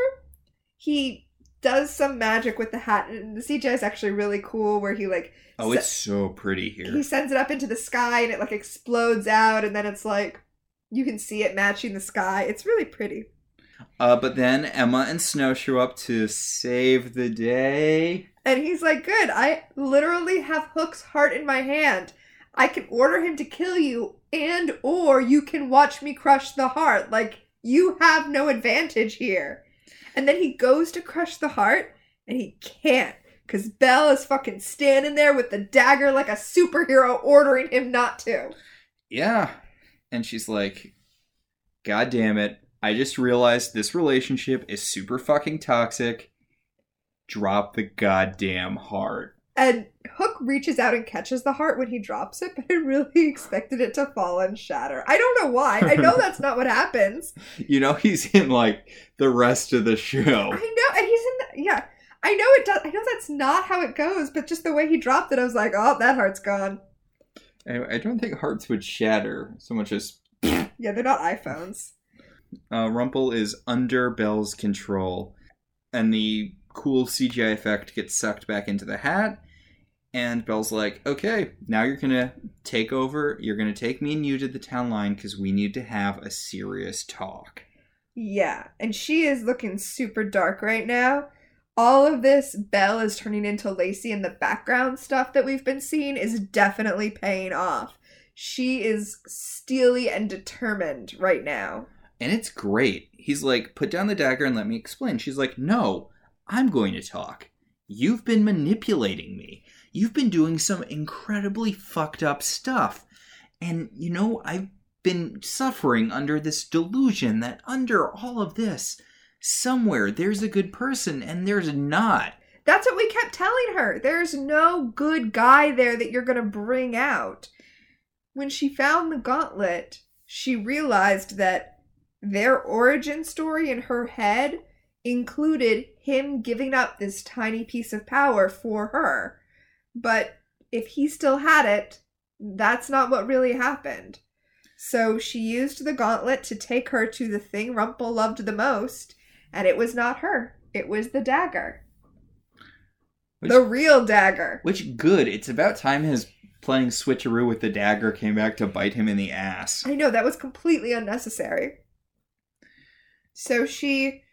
he does some magic with the hat, and the CGI is actually really cool. Where he like Oh, se- it's so pretty here. he sends it up into the sky, and it like explodes out, and then it's like you can see it matching the sky. It's really pretty. Uh, but then Emma and Snow show up to save the day. And he's like, Good, I literally have Hook's heart in my hand. I can order him to kill you, and or you can watch me crush the heart. Like, you have no advantage here. And then he goes to crush the heart, and he can't. Because Belle is fucking standing there with the dagger like a superhero ordering him not to. Yeah. And she's like, God damn it. I just realized this relationship is super fucking toxic. Drop the goddamn heart. And Hook reaches out and catches the heart when he drops it, but I really expected it to fall and shatter. I don't know why. I know that's not what happens. You know, he's in like the rest of the show. I know, and he's in. The, yeah, I know it does. I know that's not how it goes, but just the way he dropped it, I was like, oh, that heart's gone. I, I don't think hearts would shatter so much as Yeah, they're not iPhones. uh, Rumple is under Belle's control, and the cool CGI effect gets sucked back into the hat. And Belle's like, okay, now you're gonna take over. You're gonna take me and you to the town line because we need to have a serious talk. Yeah, and she is looking super dark right now. All of this Belle is turning into Lacey, and the background stuff that we've been seeing is definitely paying off. She is steely and determined right now. And it's great. He's like, put down the dagger and let me explain. She's like, no, I'm going to talk. You've been manipulating me. You've been doing some incredibly fucked up stuff. And, you know, I've been suffering under this delusion that under all of this, somewhere there's a good person and there's not. That's what we kept telling her. There's no good guy there that you're going to bring out. When she found the gauntlet, she realized that their origin story in her head included him giving up this tiny piece of power for her. But if he still had it, that's not what really happened. So she used the gauntlet to take her to the thing Rumple loved the most, and it was not her. It was the dagger. Which, The real dagger. which good. It's about time his playing switcheroo with the dagger came back to bite him in the ass. I know that was completely unnecessary. So she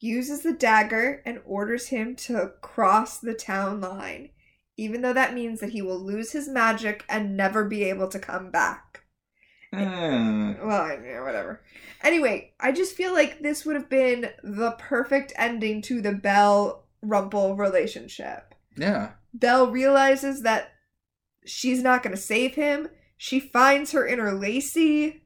uses the dagger and orders him to cross the town line, even though that means that he will lose his magic and never be able to come back. Eh. Well, I yeah, whatever. Anyway, I just feel like this would have been the perfect ending to the Belle Rumple relationship. yeah. Belle realizes that she's not going to save him. She finds her inner Lacey.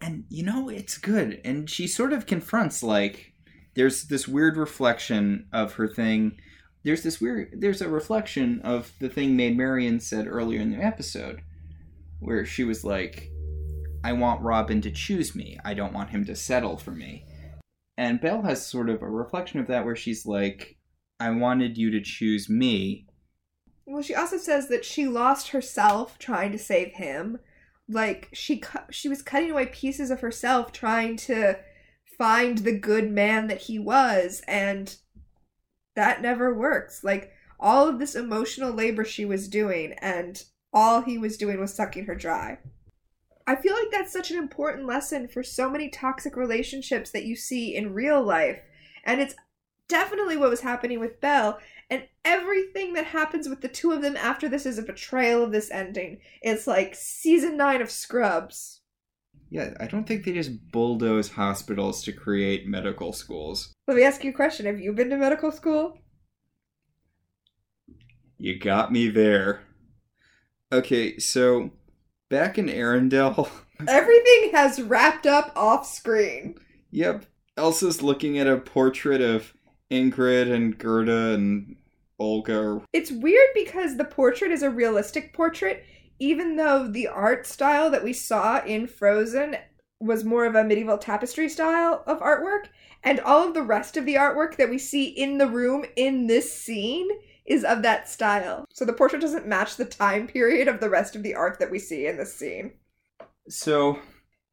and you know it's good and she sort of confronts like there's this weird reflection of her thing there's this weird there's a reflection of the thing maid marian said earlier in the episode where she was like i want robin to choose me. I don't want him to settle for me. And belle has sort of a reflection of that where she's like i wanted you to choose me. Well, she also says that she lost herself trying to save him. Like she cu- she was cutting away pieces of herself trying to find the good man that he was and that never works. Like all of this emotional labor she was doing and all he was doing was sucking her dry. I feel like that's such an important lesson for so many toxic relationships that you see in real life. And it's definitely what was happening with Belle. And everything that happens with the two of them after this is a betrayal of this ending. It's like season nine of Scrubs. yeah i don't think they just bulldoze hospitals to create medical schools Let me ask you a question. Have you been to medical school? You got me there. Okay, so back in Arendelle, Everything has wrapped up off screen. yep, Elsa's looking at a portrait of Ingrid and Gerda and Olga. It's weird because the portrait is a realistic portrait, even though the art style that we saw in Frozen was more of a medieval tapestry style of artwork, and all of the rest of the artwork that we see in the room in this scene is of that style. So the portrait doesn't match the time period of the rest of the art that we see in this scene. So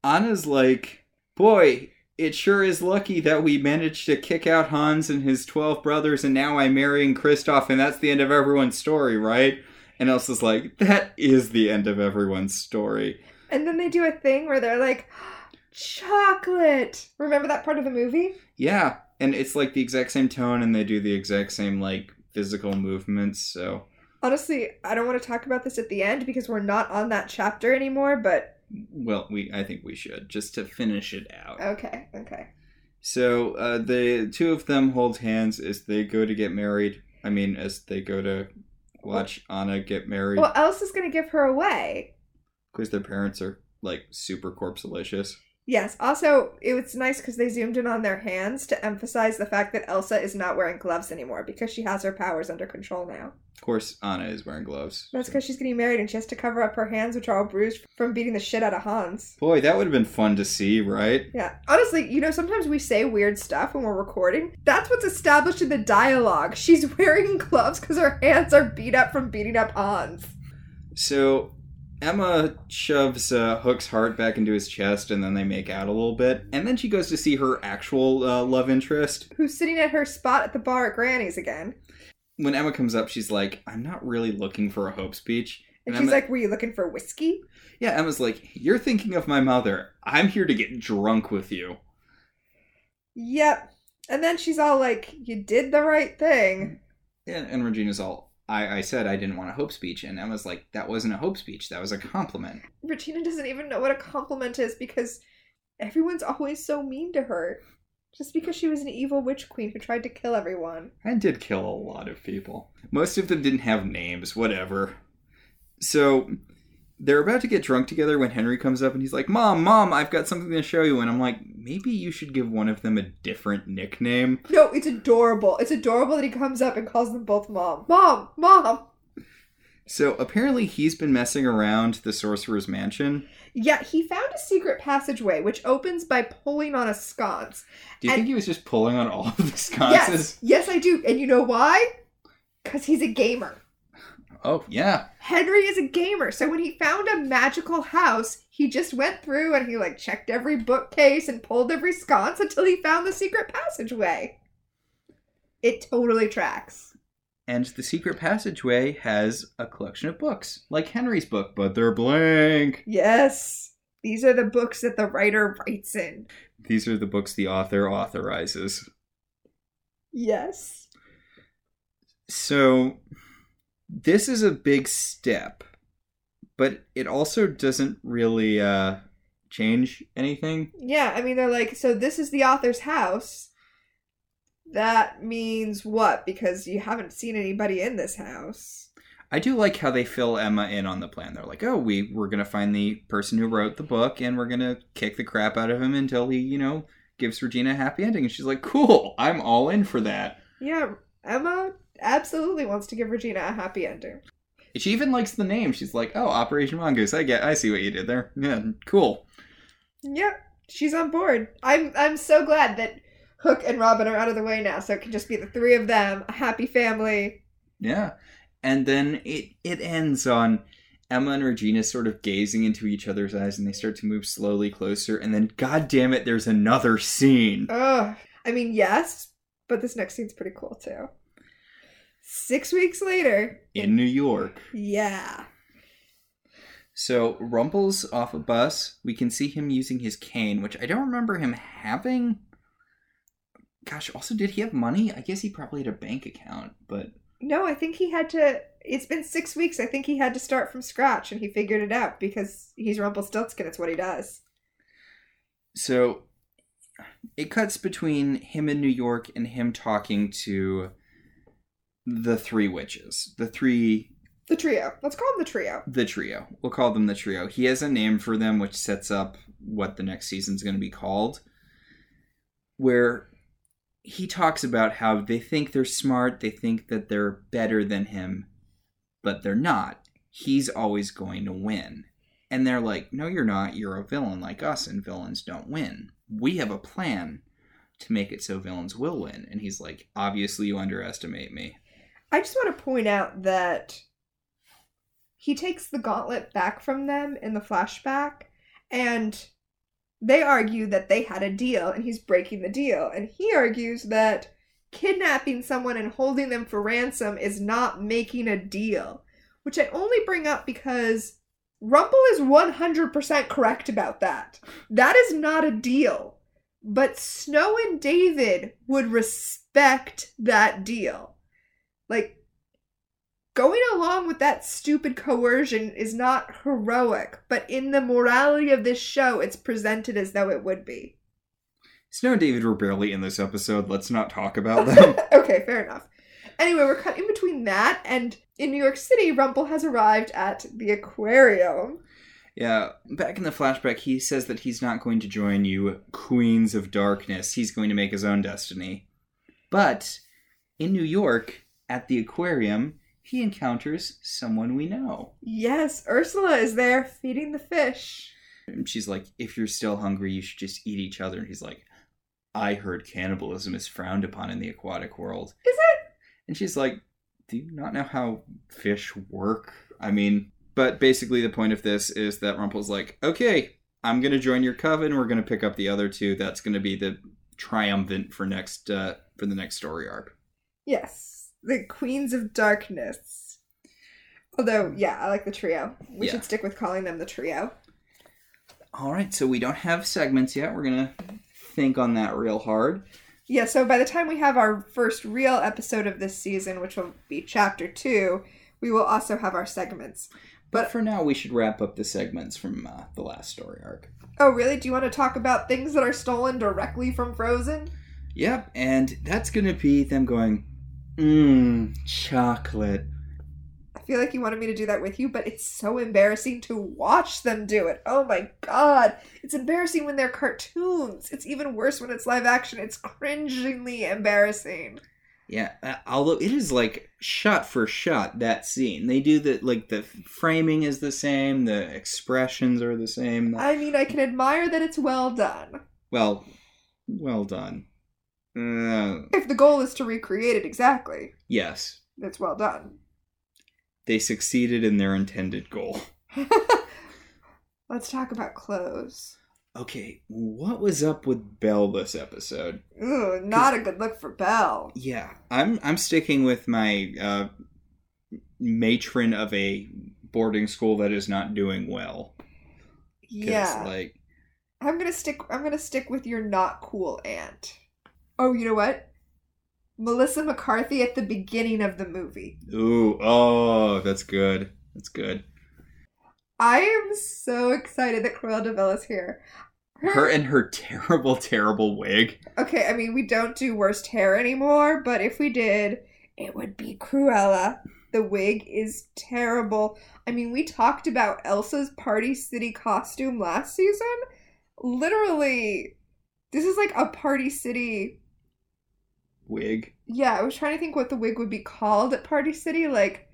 Anna's like, boy, it sure is lucky that we managed to kick out Hans and his 12 brothers, and now I'm marrying Kristoff, and that's the end of everyone's story, right? And Elsa's like, that is the end of everyone's story. And then they do a thing where they're like, chocolate. Remember that part of the movie? Yeah, and it's like the exact same tone, and they do the exact same, like, physical movements, so. Honestly, I don't want to talk about this at the end because we're not on that chapter anymore, but Well, we I think we should just to finish it out. okay, okay. So uh, the two of them hold hands as they go to get married. I mean, as they go to watch Anna get married Well, Elsa's going to give her away. because their parents are like super corpselicious. Yes. Also, it was nice because they zoomed in on their hands to emphasize the fact that Elsa is not wearing gloves anymore because she has her powers under control now. Of course, Anna is wearing gloves. That's because she's getting married and she has to cover up her hands, which are all bruised from beating the shit out of Hans. Boy, that would have been fun to see, right? Yeah. Honestly, you know, sometimes we say weird stuff when we're recording. That's what's established in the dialogue. She's wearing gloves because her hands are beat up from beating up Hans. So Emma shoves uh, Hook's heart back into his chest, and then they make out a little bit. And then she goes to see her actual uh, love interest. Who's sitting at her spot at the bar at Granny's again. When Emma comes up, she's like, "I'm not really looking for a hope speech." And And she's Emma- like, Were you looking for whiskey? Yeah, Emma's like, You're thinking of my mother. I'm here to get drunk with you. Yep. And then she's all like, You did the right thing. And, and Regina's all, I, I said I didn't want a hope speech. And Emma's like, That wasn't a hope speech. That was a compliment. Regina doesn't even know what a compliment is because everyone's always so mean to her. Just because she was an evil witch queen who tried to kill everyone. I did kill a lot of people. Most of them didn't have names, whatever. So they're about to get drunk together when Henry comes up and he's like, Mom, Mom, I've got something to show you. And I'm like, Maybe you should give one of them a different nickname. No, it's adorable. It's adorable that he comes up and calls them both mom. Mom! Mom! So apparently he's been messing around the Sorcerer's Mansion. Yeah, he found a secret passageway which opens by pulling on a sconce. Do you And- think he was just pulling on all of the sconces? Yes, yes, I do. And you know why? Because he's a gamer. Oh, yeah. Henry is a gamer, so when he found a magical house, he just went through and he like checked every bookcase and pulled every sconce until he found the secret passageway. It totally tracks. And the secret passageway has a collection of books, like Henry's book, but they're blank. Yes. These are the books that the writer writes in. These are the books the author authorizes. Yes. So, this is a big step, but it also doesn't really uh, change anything. Yeah, I mean, they're like, so this is the author's house. That means what? Because you haven't seen anybody in this house. I do like how they fill Emma in on the plan. They're like, "Oh, we we're gonna find the person who wrote the book, and we're gonna kick the crap out of him until he, you know, gives Regina a happy ending." And she's like, "Cool, I'm all in for that." Yeah, Emma absolutely wants to give Regina a happy ending. She even likes the name. She's like, "Oh, Operation Mongoose. I get. I see what you did there. Yeah, cool." Yep, she's on board. I'm I'm so glad that Hook and Robin are out of the way now, so it can just be the three of them, a happy family. Yeah. And then it it ends on Emma and Regina sort of gazing into each other's eyes and they start to move slowly closer and then god damn it there's another scene. Ugh. I mean, yes, but this next scene's pretty cool too. Six weeks later. In New York. Yeah. So Rumple's off a bus. We can see him using his cane, which I don't remember him having. Gosh, also did he have money? I guess he probably had a bank account, but No, I think he had to. It's been six weeks. I think he had to start from scratch, and he figured it out because he's Rumpelstiltskin. It's what he does. So it cuts between him in New York and him talking to the three witches. The three The trio. Let's call them the trio. the trio. We'll call them the trio. He has a name for them which sets up what the next season's going to be called. Where he talks about how they think they're smart, they think that they're better than him, but they're not. He's always going to win. And they're like, "No, you're not. You're a villain like us and villains don't win. We have a plan to make it so villains will win." And he's like, "Obviously you underestimate me." I just want to point out that he takes the gauntlet back from them in the flashback, and they argue that they had a deal and he's breaking the deal. And he argues that kidnapping someone and holding them for ransom is not making a deal, which I only bring up because Rumple is 100% correct about that. That is not a deal. But Snow and David would respect that deal. Like, going along with that stupid coercion is not heroic, but in the morality of this show, it's presented as though it would be. Snow and David were barely in this episode. Let's not talk about them. okay, fair enough. Anyway, we're cut in between that and in New York City, Rumple has arrived at the aquarium. yeah, back in the flashback, he says that he's not going to join you, Queens of Darkness. He's going to make his own destiny. But in New York, at the aquarium, he encounters someone we know. Yes, Ursula is there feeding the fish. And she's like, if you're still hungry, you should just eat each other. And he's like, I heard cannibalism is frowned upon in the aquatic world. Is it? And she's like, do you not know how fish work? I mean, but basically the point of this is that Rumple's like, okay, I'm going to join your coven. We're going to pick up the other two. That's going to be the triumphant for next, uh, for the next story arc. Yes, the Queens of Darkness. Although, yeah, I like the trio. We Yeah. should stick with calling them the trio. All right. So we don't have segments yet. We're going to think on that real hard. Yeah, so by the time we have our first real episode of this season, which will be chapter two, we will also have our segments. But for now, we should wrap up the segments from uh, the last story arc. Oh, really? Do you want to talk about things that are stolen directly from Frozen? Yep, and that's gonna be them going, mmm, chocolate. I feel like you wanted me to do that with you, but it's so embarrassing to watch them do it. Oh my god. It's embarrassing when they're cartoons. It's even worse when it's live action. It's cringingly embarrassing. Yeah, uh, although it is like shot for shot that scene. They do the like the framing is the same, the expressions are the same. I mean, I can admire that it's well done. Well, well done. Uh, If the goal is to recreate it exactly, yes, it's well done. they succeeded in their intended goal. Let's talk about clothes. Okay, what was up with Belle this episode? Ooh, not a good look for Belle. Yeah, I'm I'm sticking with my uh, matron of a boarding school that is not doing well. Yeah. like I'm gonna stick I'm gonna stick with your not cool aunt. Oh, you know what? Melissa McCarthy at the beginning of the movie. ooh, oh, that's good. That's good. I am so excited that Cruella de Vil is here. Her and her terrible, terrible wig. Okay, I mean we don't do worst hair anymore, but if we did, it would be Cruella. The wig is terrible. I mean, we talked about Elsa's Party City costume last season. Literally, this is like a Party City Wig. Yeah, I was trying to think what the wig would be called at Party City. Like,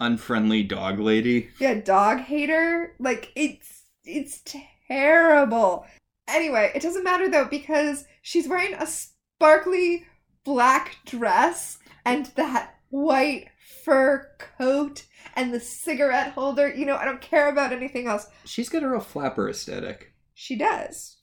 Unfriendly dog lady. yeah, dog hater. Like, it's it's terrible. Anyway, it doesn't matter though because she's wearing a sparkly black dress and that white fur coat and the cigarette holder. You know, I don't care about anything else. She's got a real flapper aesthetic. She does.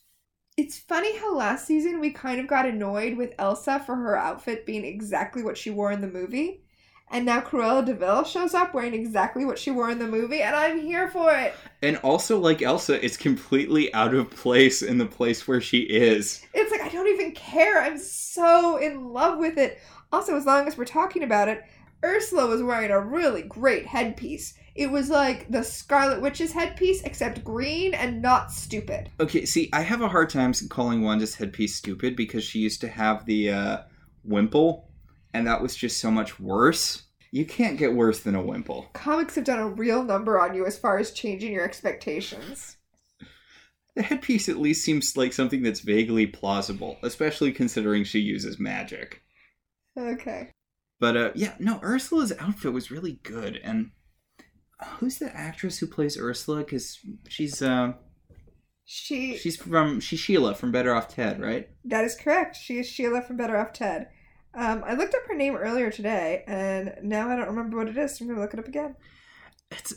It's funny how last season we kind of got annoyed with Elsa for her outfit being exactly what she wore in the movie. And now Cruella de Vil shows up wearing exactly what she wore in the movie, and I'm here for it. And also, like Elsa, it's completely out of place in the place where she is. It's like, I don't even care. I'm so in love with it. Also, as long as we're talking about it, Ursula was wearing a really great headpiece. It was like the Scarlet Witch's headpiece, except green and not stupid. Okay, see, I have a hard time calling Wanda's headpiece stupid because she used to have the uh, wimple, and that was just so much worse. You can't get worse than a wimple. Comics have done a real number on you as far as changing your expectations. The headpiece at least seems like something that's vaguely plausible, especially considering she uses magic. Okay. But uh, yeah, no, Ursula's outfit was really good. And who's the actress who plays Ursula? Because she's uh, She she's from she's Sheila from Better Off Ted, right? that is correct. She is Sheila from Better Off Ted. Um, I looked up her name earlier today, and now I don't remember what it is. So I'm gonna look it up again. It's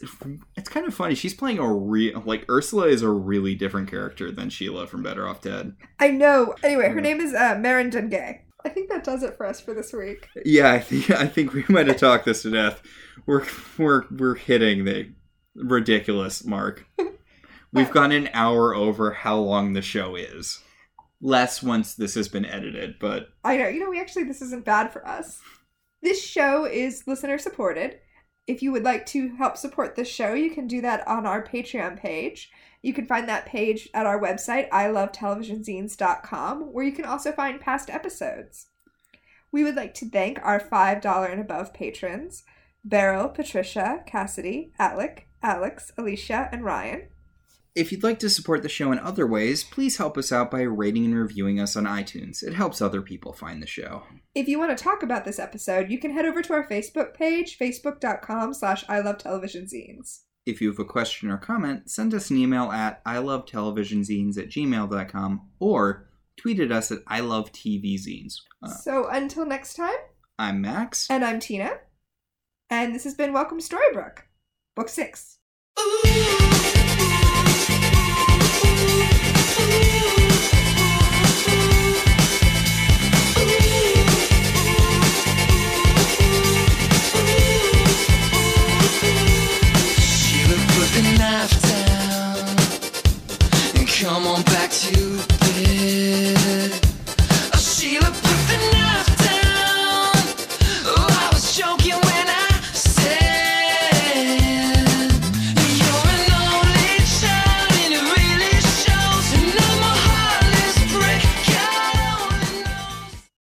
it's kind of funny. She's playing a real like Ursula is a really different character than Sheila from Better Off Dead. I know. Anyway, her name is uh, Merrin Dungey. I think that does it for us for this week. Yeah, I think I think we might have talked this to death. We're we're we're hitting the ridiculous mark. We've gone an hour over how long the show is. Less once this has been edited, but I know. You know, we actually this isn't bad for us. This show is listener supported. If you would like to help support this show, you can do that on our Patreon page. You can find that page at our website, ilovetelevisionzines.com, where you can also find past episodes. We would like to thank our $5 and above patrons Beryl, Patricia, Cassidy, Alec, Alex, Alicia, and Ryan. If you'd like to support the show in other ways, please help us out by rating and reviewing us on iTunes. It helps other people find the show. If you want to talk about this episode, you can head over to our Facebook page, facebook.com slash I love television zines. If you have a question or comment, send us an email at I Love Television ilovetelevisionzines at gmail.com or tweet at us at ilovetvzines. Uh, So until next time, I'm Max. and I'm Tina, and this has been Welcome to Storybrooke, Book 6. Sheila